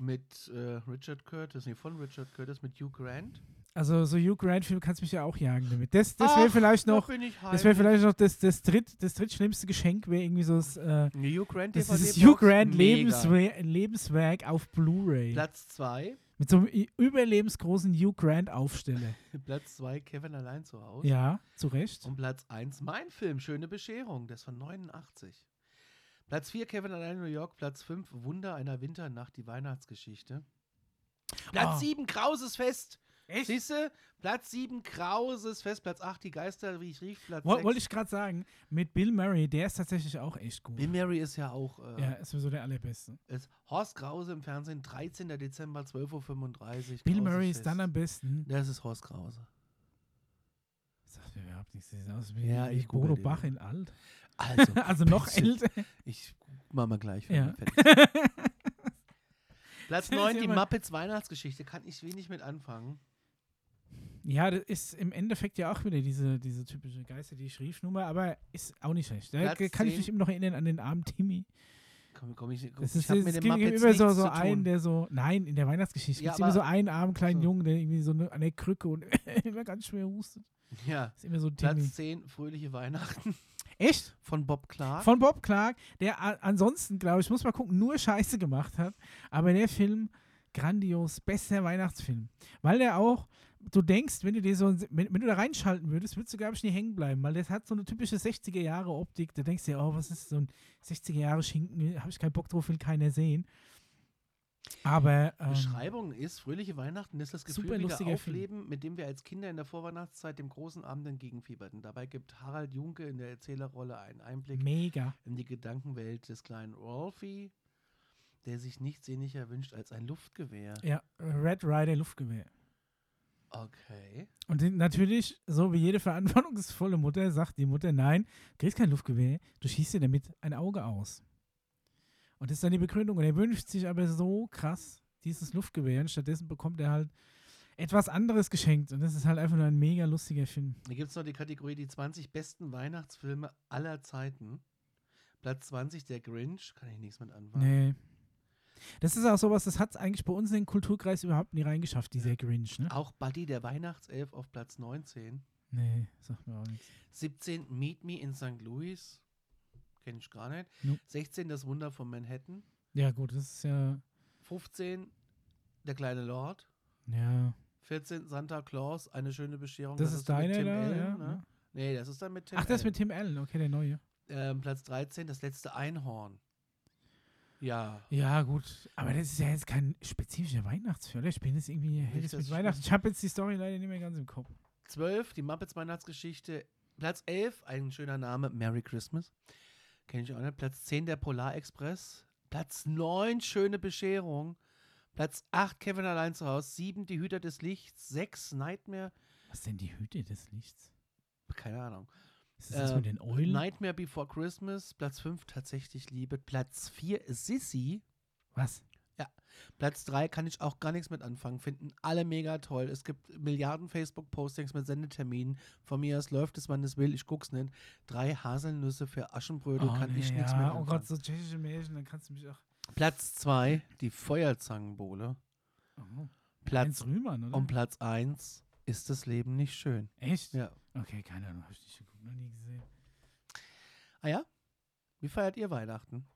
Mit äh, Richard Curtis, nee, von Richard Curtis mit Hugh Grant. Also, so Hugh Grant-Film kannst mich ja auch jagen damit. Das, das wäre vielleicht noch. Das wäre vielleicht noch das, das, dritt, das drittschlimmste Geschenk, wäre irgendwie so das, äh, Hugh Grant das, ist das Hugh Grant mega. Lebenswerk, auf Blu-ray. Platz 2. Mit so einem überlebensgroßen Hugh Grant-Aufsteller. Platz 2 Kevin allein zu Hause. Ja, zu Recht. Und Platz 1 mein Film, Schöne Bescherung, ist von 89. Platz 4 Kevin allein in New York, Platz 5 Wunder einer Winternacht, die Weihnachtsgeschichte. Platz Ah. 7 Krauses Fest. Echt? Siehst du? Platz 7 Krauses Fest, Platz 8 die Geister, wie ich rief, Platz Woll- 6. Wollte ich gerade sagen, mit Bill Murray, der ist tatsächlich auch echt gut. Bill Murray ist ja auch äh, ja, ist sowieso der allerbeste. ist Horst Krause im Fernsehen, 13. Dezember, 12.35 Uhr. Bill Murray ist dann am besten. Das ist Horst Krause. Sagt mir überhaupt nichts. Sieht aus wie, Ja, wie ich Bodo. Bach in alt. Also, also noch älter. Ich mach mal gleich. Ja. Platz Das ist 9, die Muppets Weihnachtsgeschichte. Kann ich wenig mit anfangen. Ja, das ist im Endeffekt ja auch wieder diese, diese typische Geister, die Schriefnummer, aber ist auch nicht schlecht. Da Platz kann ich 10. mich immer noch erinnern an den armen Timmy. Komm, komm ich, komm, Das ich ist, hab es gibt immer so, so einen, der so, nein, in der Weihnachtsgeschichte Ja, gibt es immer so einen armen kleinen so. Jungen, der irgendwie so eine, an der Krücke und immer ganz schwer hustet. Ja. Ist immer so Timmy. Platz 10, Fröhliche Weihnachten Echt? von Bob Clark. Von Bob Clark, der ansonsten, glaube ich, muss mal gucken, nur Scheiße gemacht hat. Aber der Film, grandios, bester Weihnachtsfilm. Weil der auch, du denkst, wenn du dir so, wenn, wenn du da reinschalten würdest, würdest du, glaube ich, nie hängen bleiben. Weil das hat so eine typische 60er-Jahre-Optik. Da denkst du dir, oh, was ist so ein 60er-Jahre-Schinken? Habe ich keinen Bock drauf, will keiner sehen. Aber, ähm, Beschreibung ist, Fröhliche Weihnachten ist das Super gefühlige lustiger Film. Aufleben, mit dem wir als Kinder in der Vorweihnachtszeit dem großen Abend entgegenfieberten. Dabei gibt Harald Junke in der Erzählerrolle einen Einblick mega. in die Gedankenwelt des kleinen Rolfie, der sich nichts sehnlicher wünscht als ein Luftgewehr. Ja, Red Rider Luftgewehr. Okay. Und natürlich, so wie jede verantwortungsvolle Mutter, sagt die Mutter, nein, du kriegst kein Luftgewehr, du schießt dir damit ein Auge aus. Und das ist dann die Begründung. Und er wünscht sich aber so krass dieses Luftgewehr und stattdessen bekommt er halt etwas anderes geschenkt. Und das ist halt einfach nur ein mega lustiger Film. Hier gibt es noch die Kategorie die 20 besten Weihnachtsfilme aller Zeiten. Platz 20 der Grinch, kann ich nichts mit anfangen. Nee. Das ist auch sowas, das hat es eigentlich bei uns in den Kulturkreis überhaupt nie reingeschafft, dieser Grinch, ne? Auch Buddy der Weihnachtself auf Platz 19. Nee, sagt mir auch nichts. 17 Meet Me in St. Louis. Kenne ich gar nicht. Nope. 16 Das Wunder von Manhattan. Ja, gut, das ist ja. 15 Der kleine Lord. Ja. 14 Santa Claus, eine schöne Bescherung. Das, ist mit deiner Tim da, Allen, ja. ne? ja. Nee, das ist dann mit Tim Ach, das Allen. mit Tim Allen, okay, der neue. ähm, Platz 13 Das letzte Einhorn. Ja. Ja, gut. Aber das ist ja jetzt kein spezifischer Weihnachtsfilm. Ich bin jetzt irgendwie das mit ist Weihnachten. Ich habe jetzt die Story leider nicht mehr ganz im Kopf. 12 Die Muppets Weihnachtsgeschichte. Platz 11 Ein schöner Name. Merry Christmas. Kenne ich auch nicht. Platz 10 Der Polarexpress. Platz 9 Schöne Bescherung. Platz 8 Kevin allein zu Hause. 7 Die Hüter des Lichts. 6 Nightmare. Was denn die Hüte des Lichts? Keine Ahnung. Ist das Äh, mit den Eulen? Nightmare Before Christmas, Platz 5 tatsächlich Liebe. Platz 4 ist Sissy. Was? Platz 3 kann ich auch gar nichts mit anfangen. Finden alle mega toll. Es gibt Milliarden Facebook-Postings mit Sendeterminen. Von mir aus läuft es, wann es will. Ich guck's nicht. Drei Haselnüsse für Aschenbrödel kann nee, ich nichts ja. mit Oh anfangen. Gott, so tschechische Märchen, dann kannst du mich auch. Platz 2, die Feuerzangenbowle. Oh. Platz, Rühmann, oder? und Platz 1 ist das Leben nicht schön. Echt? Ja. Okay, keine Ahnung, hab ich nicht geguckt, noch nie gesehen. Ah ja? Wie feiert ihr Weihnachten?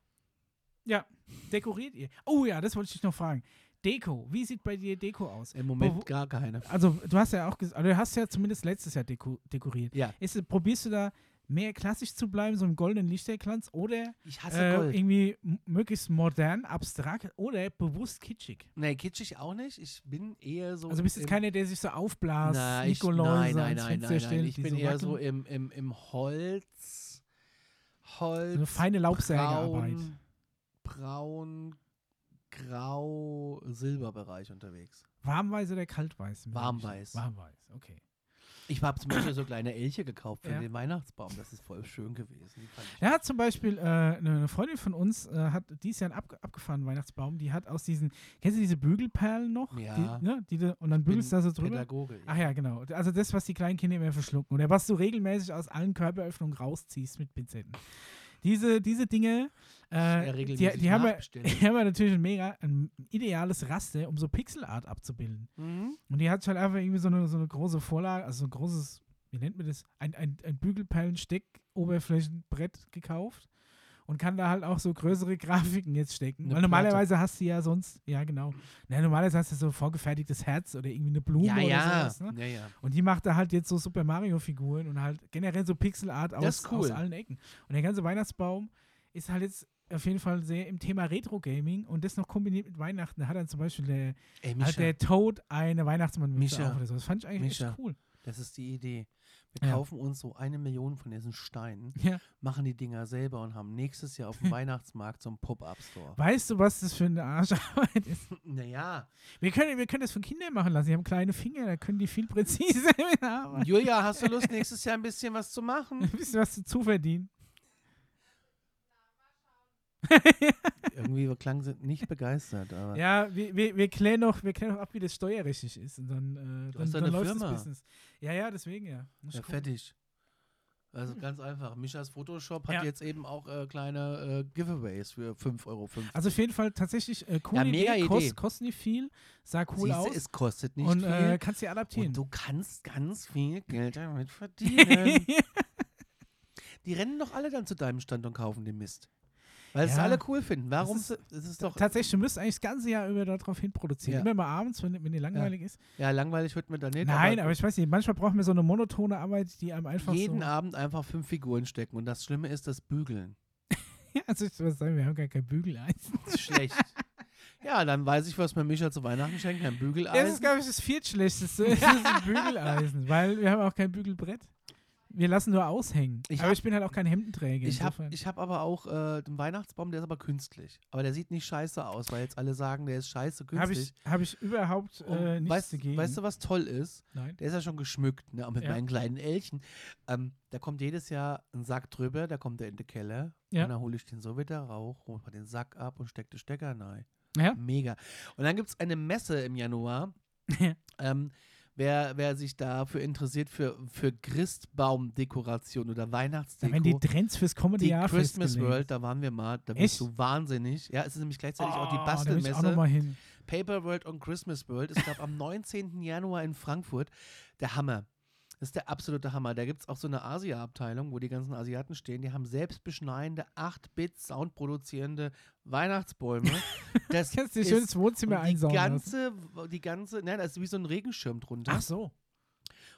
Ja, dekoriert ihr? Oh ja, das wollte ich dich noch fragen. Deko, wie sieht bei dir Deko aus? Im Moment wo- gar keine. Also, du hast ja auch gesagt, also du hast ja zumindest letztes Jahr deko dekoriert. Ja. Ist, probierst du da mehr klassisch zu bleiben, so im goldenen Lichterglanz, oder äh, irgendwie möglichst modern, abstrakt oder bewusst kitschig? Nee, kitschig auch nicht. Ich bin eher so. Also bist jetzt im- keiner, der sich so aufblasst, Na, ich, Nikoläuse nein, nein, nein, nein, nein. Ich bin so eher so im, im, im Holz, Holz, so eine feine Laubsägearbeit. braun, braun, grau, Silberbereich unterwegs. Warmweiß oder kaltweiß? Warmweiß. Warmweiß, okay. Ich habe zum Beispiel so kleine Elche gekauft für Ja. den Weihnachtsbaum. Das ist voll schön gewesen. Ja, hat zum Beispiel äh, eine Freundin von uns äh, hat dieses Jahr einen ab, abgefahrenen Weihnachtsbaum. Die hat aus diesen, kennst du diese Bügelperlen noch? Ja. Die, ne, die, und dann bügelst du da so drüber. Pädagoge. Ach ja, genau. Also das, was die kleinen Kinder immer verschlucken. Oder was du regelmäßig aus allen Körperöffnungen rausziehst mit Pinzetten. Diese, diese Dinge, äh, die, die, haben wir, die haben wir natürlich ein mega ein ideales Raster, um so Pixelart abzubilden. Mhm. Und die hat halt einfach irgendwie so eine, so eine große Vorlage, also so ein großes, wie nennt man das? Ein, ein, ein Bügelperlen-Steck-Oberflächenbrett gekauft und kann da halt auch so größere Grafiken jetzt stecken. Eine Weil normalerweise hast du ja sonst, ja genau, na, normalerweise hast du so vorgefertigtes Herz oder irgendwie eine Blume Ja, oder ja. sowas. Ne? ja, ja. Und die macht da halt jetzt so Super Mario-Figuren und halt generell so Pixelart aus, cool. aus allen Ecken. Und der ganze Weihnachtsbaum ist halt jetzt auf jeden Fall sehr im Thema Retro-Gaming und das noch kombiniert mit Weihnachten. Da hat dann zum Beispiel der, Ey, hat der Toad eine Weihnachtsmannmütze Micha. auf oder so. Das fand ich eigentlich Micha. echt cool. das ist die Idee. Wir Ja. kaufen uns so eine Million von diesen Steinen, Ja. machen die Dinger selber und haben nächstes Jahr auf dem Weihnachtsmarkt so einen Pop-Up-Store. Weißt du, was das für eine Arscharbeit ist? Naja, Wir können, wir können das von Kindern machen lassen. Die haben kleine Finger, da können die viel präziser arbeiten. Julia, hast du Lust, nächstes Jahr ein bisschen was zu machen? Ein bisschen was dazu verdienen. Irgendwie klang sie nicht begeistert, aber Ja, wir, wir, wir, klären noch, wir klären noch ab, wie das steuerrechtlich ist. Und dann, äh, Du dann, hast dann läuft Firma. das Business. Ja, ja, deswegen ja. Muss ja, fertig. Also ganz einfach. Mischas Photoshop Ja. hat jetzt eben auch äh, kleine äh, Giveaways für 5,50 Euro. Also auf jeden Fall tatsächlich äh, coole Ja, mega Idee, kost, Idee. kosten nicht viel, sah cool Siehste, aus es kostet nicht und viel. äh, kannst sie adaptieren. und du kannst ganz viel Geld damit verdienen. die rennen doch alle dann zu deinem Stand und kaufen den Mist. Weil es Ja. alle cool finden. Warum? Das Es ist, ist doch. Tatsächlich, du müsst eigentlich das ganze Jahr über darauf hin produzieren. Ja. Immer mal abends, wenn, wenn dir langweilig ist. Ja, langweilig wird mir da nicht. Nein, aber ich weiß nicht, manchmal brauchen wir so eine monotone Arbeit, die einem einfach jeden so. Abend einfach fünf Figuren stecken. Und das Schlimme ist das Bügeln. also ich würde sagen, wir haben gar kein Bügeleisen. Das ist schlecht. ja, dann weiß ich, was mir Micha zu Weihnachten schenkt. Ein Das ist, Bügeleisen. glaube ich, das viertschlechteste. Das ist ein Bügeleisen, weil wir haben auch kein Bügelbrett. Wir lassen nur aushängen. Ich aber hab- ich bin halt auch kein Hemdenträger. Ich habe hab aber auch äh, den Weihnachtsbaum, der ist aber künstlich. Aber der sieht nicht scheiße aus, weil jetzt alle sagen, der ist scheiße Habe künstlich. ich, hab ich überhaupt äh, nichts weißt, dagegen. weißt du, was toll ist? Nein. Der ist ja schon geschmückt, ne? auch mit Ja. meinen kleinen Elchen. Ähm, da kommt jedes Jahr ein Sack drüber, da kommt der in den Keller. Ja. Und dann hole ich den so wieder rauch, hole mal den Sack ab und stecke den Stecker rein. Ja. Mega. Und dann gibt es eine Messe im Januar. Ja. ähm, wer, wer sich dafür interessiert für, für Christbaumdekoration oder Da Weihnachtsdeko. werden die Trends fürs kommende die Jahr Christmas. World, da waren wir mal, da bist du wahnsinnig. Ja, es ist nämlich gleichzeitig auch die Oh, da will ich auch noch Bastelmesse. mal hin. Paper World und Christmas World. Ich glaube, am 19. Januar in Frankfurt. Der Hammer. Das ist der absolute Hammer. Da gibt es auch so eine Asia-Abteilung, wo die ganzen Asiaten stehen. Die haben selbstbeschneiende 8-Bit soundproduzierende Weihnachtsbäume. Das Kannst du schön ins Wohnzimmer die einsaugen lassen. ganze, die ganze, ne, das ist wie so ein Regenschirm drunter. Ach so.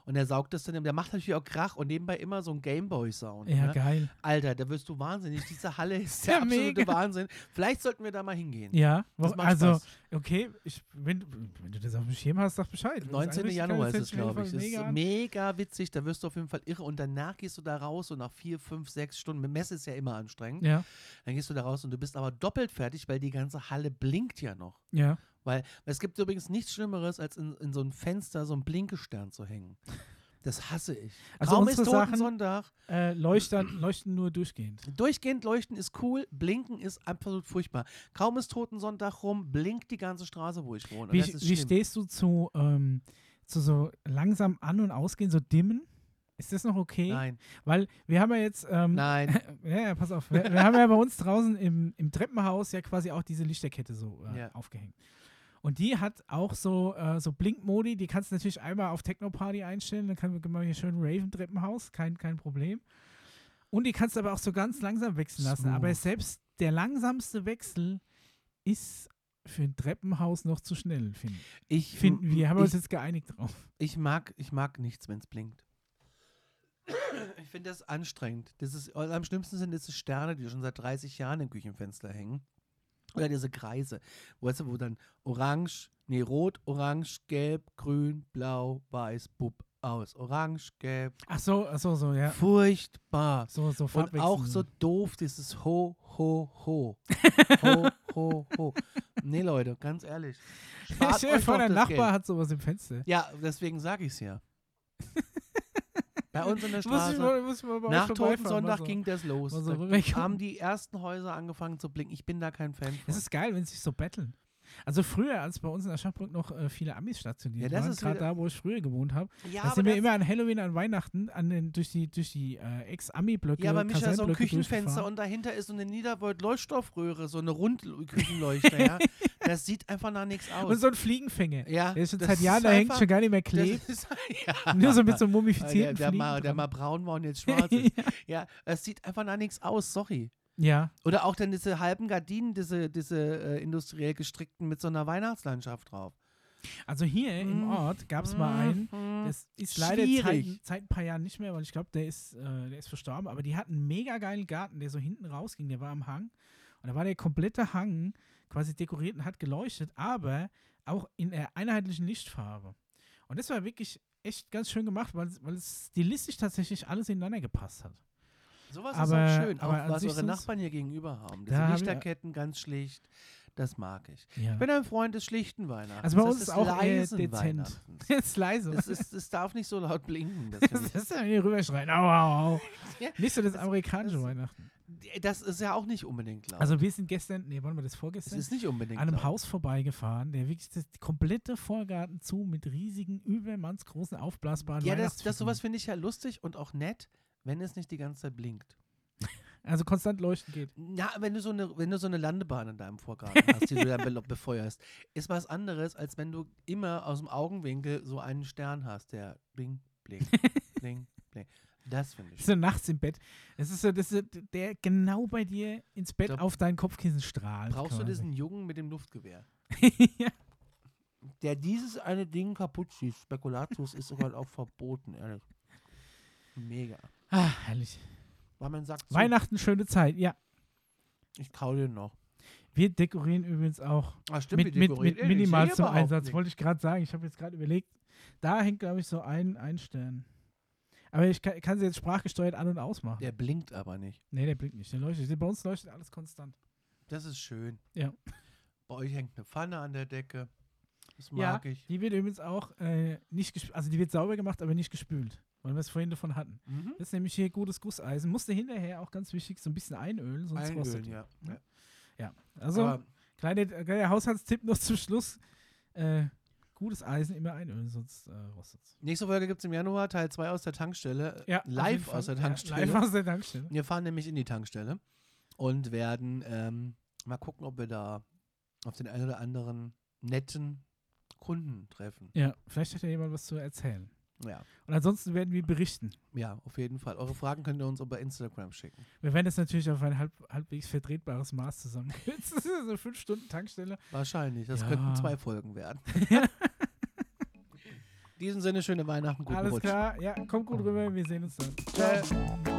Und der saugt das dann, der macht natürlich auch Krach und nebenbei immer so ein Gameboy-Sound. Ja, ne? geil. Alter, da wirst du wahnsinnig. Diese Halle ist Ja, der absolute mega. Wahnsinn. Vielleicht sollten wir da mal hingehen. Ja, also, Spaß. okay, ich, wenn, du- wenn du das auf dem Schirm hast, sag Bescheid. Wenn das 19. einrichten Januar ist es, glaube ich. Das Fall ist mega mega witzig, da wirst du auf jeden Fall irre und danach gehst du da raus und nach vier, fünf, sechs Stunden, mit Messe ist ja immer anstrengend, an. Ja, dann gehst du da raus und du bist aber doppelt fertig, weil die ganze Halle blinkt ja noch. ja. Weil es gibt übrigens nichts Schlimmeres, als in, in so ein Fenster so ein Blinkestern zu hängen. Das hasse ich. Also Kaum ist unsere Sachen- Totensonntag. Äh, leuchten, leuchten nur durchgehend. Durchgehend leuchten ist cool, blinken ist absolut furchtbar. Kaum ist Totensonntag rum, blinkt die ganze Straße, wo ich wohne. Wie, wie stehst du zu, ähm, zu so langsam an- und ausgehen, so dimmen? Ist das noch okay? Nein, Weil wir haben ja jetzt, ähm, nein. ja, ja, pass auf, wir, wir haben ja bei uns draußen im, im Treppenhaus ja quasi auch diese Lichterkette so äh, Ja. aufgehängt. Und die hat auch so, äh, so Blinkmodi, die kannst du natürlich einmal auf Techno-Party einstellen, dann kann man hier schön Raven Treppenhaus, kein, kein Problem. Und die kannst du aber auch so ganz langsam wechseln lassen. Smooth. Aber selbst der langsamste Wechsel ist für ein Treppenhaus noch zu schnell, find, Ich, finden wir. Haben wir uns ich, jetzt geeinigt drauf. ich, mag, ich mag nichts, wenn es blinkt. Ich finde das anstrengend. Das ist, am schlimmsten sind diese Sterne, die schon seit 30 Jahren im Küchenfenster hängen. Oder diese Kreise, weißt du, wo dann orange, nee, rot, orange, gelb, grün, blau, weiß, bub, aus. Orange, gelb, Ach so, ach so, so, ja. furchtbar. So, so Und auch so doof, dieses Ho, Ho, Ho. Ho, Ho, Ho. Nee, Leute, ganz ehrlich. spart dir euch der Nachbar Geld. hat sowas im Fenster. Ja, deswegen sage ich es ja. Bei uns in der Muss ich Straße. mal, muss ich mal bei Nach Totensonntag so. ging das los. so da haben die ersten Häuser angefangen zu blinken. Ich bin da kein Fan. Es ist geil, wenn sie sich so betteln. Also früher, als bei uns in Aschaffenburg noch äh, viele Amis stationiert Ja, das waren, ist gerade da, wo ich früher gewohnt habe, ja, da sind wir immer an Halloween, an Weihnachten, an den, durch die, durch die äh, Ex-Ami-Blöcke, ja, aber Micha, so ein Küchenfenster und dahinter ist so eine Niedervolt-Leuchtstoffröhre, so eine Rundküchenleuchte, ja. Das sieht einfach nach nichts aus. Und so ein Fliegenfänger. ja, Der ist schon seit Jahren, ist da hängt schon gar nicht mehr klebt. ist, ja. Nur so mit so der, mumifizierten der, Fliegen. mal, der mal braun war und jetzt schwarz ist. Ja, es sieht einfach nach nichts aus, sorry. Ja, Oder auch dann diese halben Gardinen, diese, diese äh, industriell gestrickten mit so einer Weihnachtslandschaft drauf. also hier im Mhm. Ort gab es mal einen, Mhm. Das ist leider seit, seit ein paar Jahren nicht mehr, weil ich glaube, der ist, äh, der ist verstorben. Aber die hatten einen mega geilen Garten, der so hinten rausging. Der war am Hang. Und da war der komplette Hang quasi dekoriert und hat geleuchtet, aber auch in der einheitlichen Lichtfarbe. Und das war wirklich echt ganz schön gemacht, weil, weil es stilistisch tatsächlich alles ineinander gepasst hat. Sowas Aber- ist auch schön, aber auch was eure Nachbarn hier gegenüber haben. Da Diese ich- Lichterketten ganz schlicht, das mag ich. Ja. Ich bin ein Freund des schlichten Weihnachtens. Also bei uns ist des auch eher leisen dezent. Weihnachtens. Jetzt leise. Es, ist, es darf nicht so laut blinken. Das, Das ist ja hier rüberschreien. Au, au, au. Ja, Nicht so das das- amerikanische das- Weihnachten. das ist ja auch nicht unbedingt laut. Also wir sind gestern, nee, wollen wir das es vorgestern? ist nicht unbedingt an einem laut. Haus vorbeigefahren, der wirklich das komplette Vorgarten zu mit riesigen, übermannsgroßen, aufblasbaren Ja, das, das sowas finde ich ja lustig und auch nett, wenn es nicht die ganze Zeit blinkt. Also konstant leuchten geht. Na, wenn du so eine, wenn du so eine Landebahn in deinem Vorgarten hast, die du dann be- befeuerst, ist was anderes, als wenn du immer aus dem Augenwinkel so einen Stern hast, der bling, bling, bling, bling. Das finde ich. So nachts im Bett. Das ist so, das ist so, der genau bei dir ins Bett auf dein Kopfkissen strahlt. Brauchst du quasi. diesen Jungen mit dem Luftgewehr, ja. der dieses eine Ding kaputt schießt? Spekulatius ist sogar auch verboten, ehrlich. Mega. Ah, herrlich. Weil man sagt, so, Weihnachten, schöne Zeit. Ja. ich kau den noch. Wir dekorieren übrigens auch Ah, stimmt, mit, wir mit, dekorieren mit minimal Sehe zum überhaupt Einsatz. nicht. Wollte ich gerade sagen. Ich habe jetzt gerade überlegt. Da hängt, glaube ich, so ein, ein Stern. Aber ich kann, kann sie jetzt sprachgesteuert an- und ausmachen. Der blinkt aber nicht. Nee, der blinkt nicht. Der leuchtet. Bei uns leuchtet alles konstant. Das ist schön. Ja. Bei euch hängt eine Pfanne an der Decke. Das Ja, mag ich. Die wird übrigens auch äh, nicht gespült. Also die wird sauber gemacht, aber nicht gespült. Weil wir es vorhin davon hatten. Mhm. Das ist nämlich hier gutes Gusseisen. Musste hinterher auch ganz wichtig so ein bisschen einölen, sonst rostet. Einölen, ja. Ja. ja. Ja. Also, Aber kleine, äh, kleiner Haushaltstipp noch zum Schluss. Äh, gutes Eisen immer einölen, sonst äh, rostet es. nächste Folge gibt es im Januar Teil 2 aus der Tankstelle. Ja, live aus der Ja, Tankstelle. live aus der Tankstelle. Wir fahren nämlich in die Tankstelle und werden ähm, mal gucken, ob wir da auf den einen oder anderen netten Kunden treffen. Ja, vielleicht hat ja jemand was zu erzählen. Ja, Und ansonsten werden wir berichten. ja, auf jeden Fall. Eure Fragen könnt ihr uns über Instagram schicken. Wir werden das natürlich auf ein halb, halbwegs vertretbares Maß zusammenkürzen. Das ist so fünf Stunden Tankstelle. Wahrscheinlich. Das Ja. könnten zwei Folgen werden. In diesem Sinne, schöne Weihnachten, guten Alles Rutsch. klar. Ja, kommt gut rüber. Wir sehen uns dann. Ciao.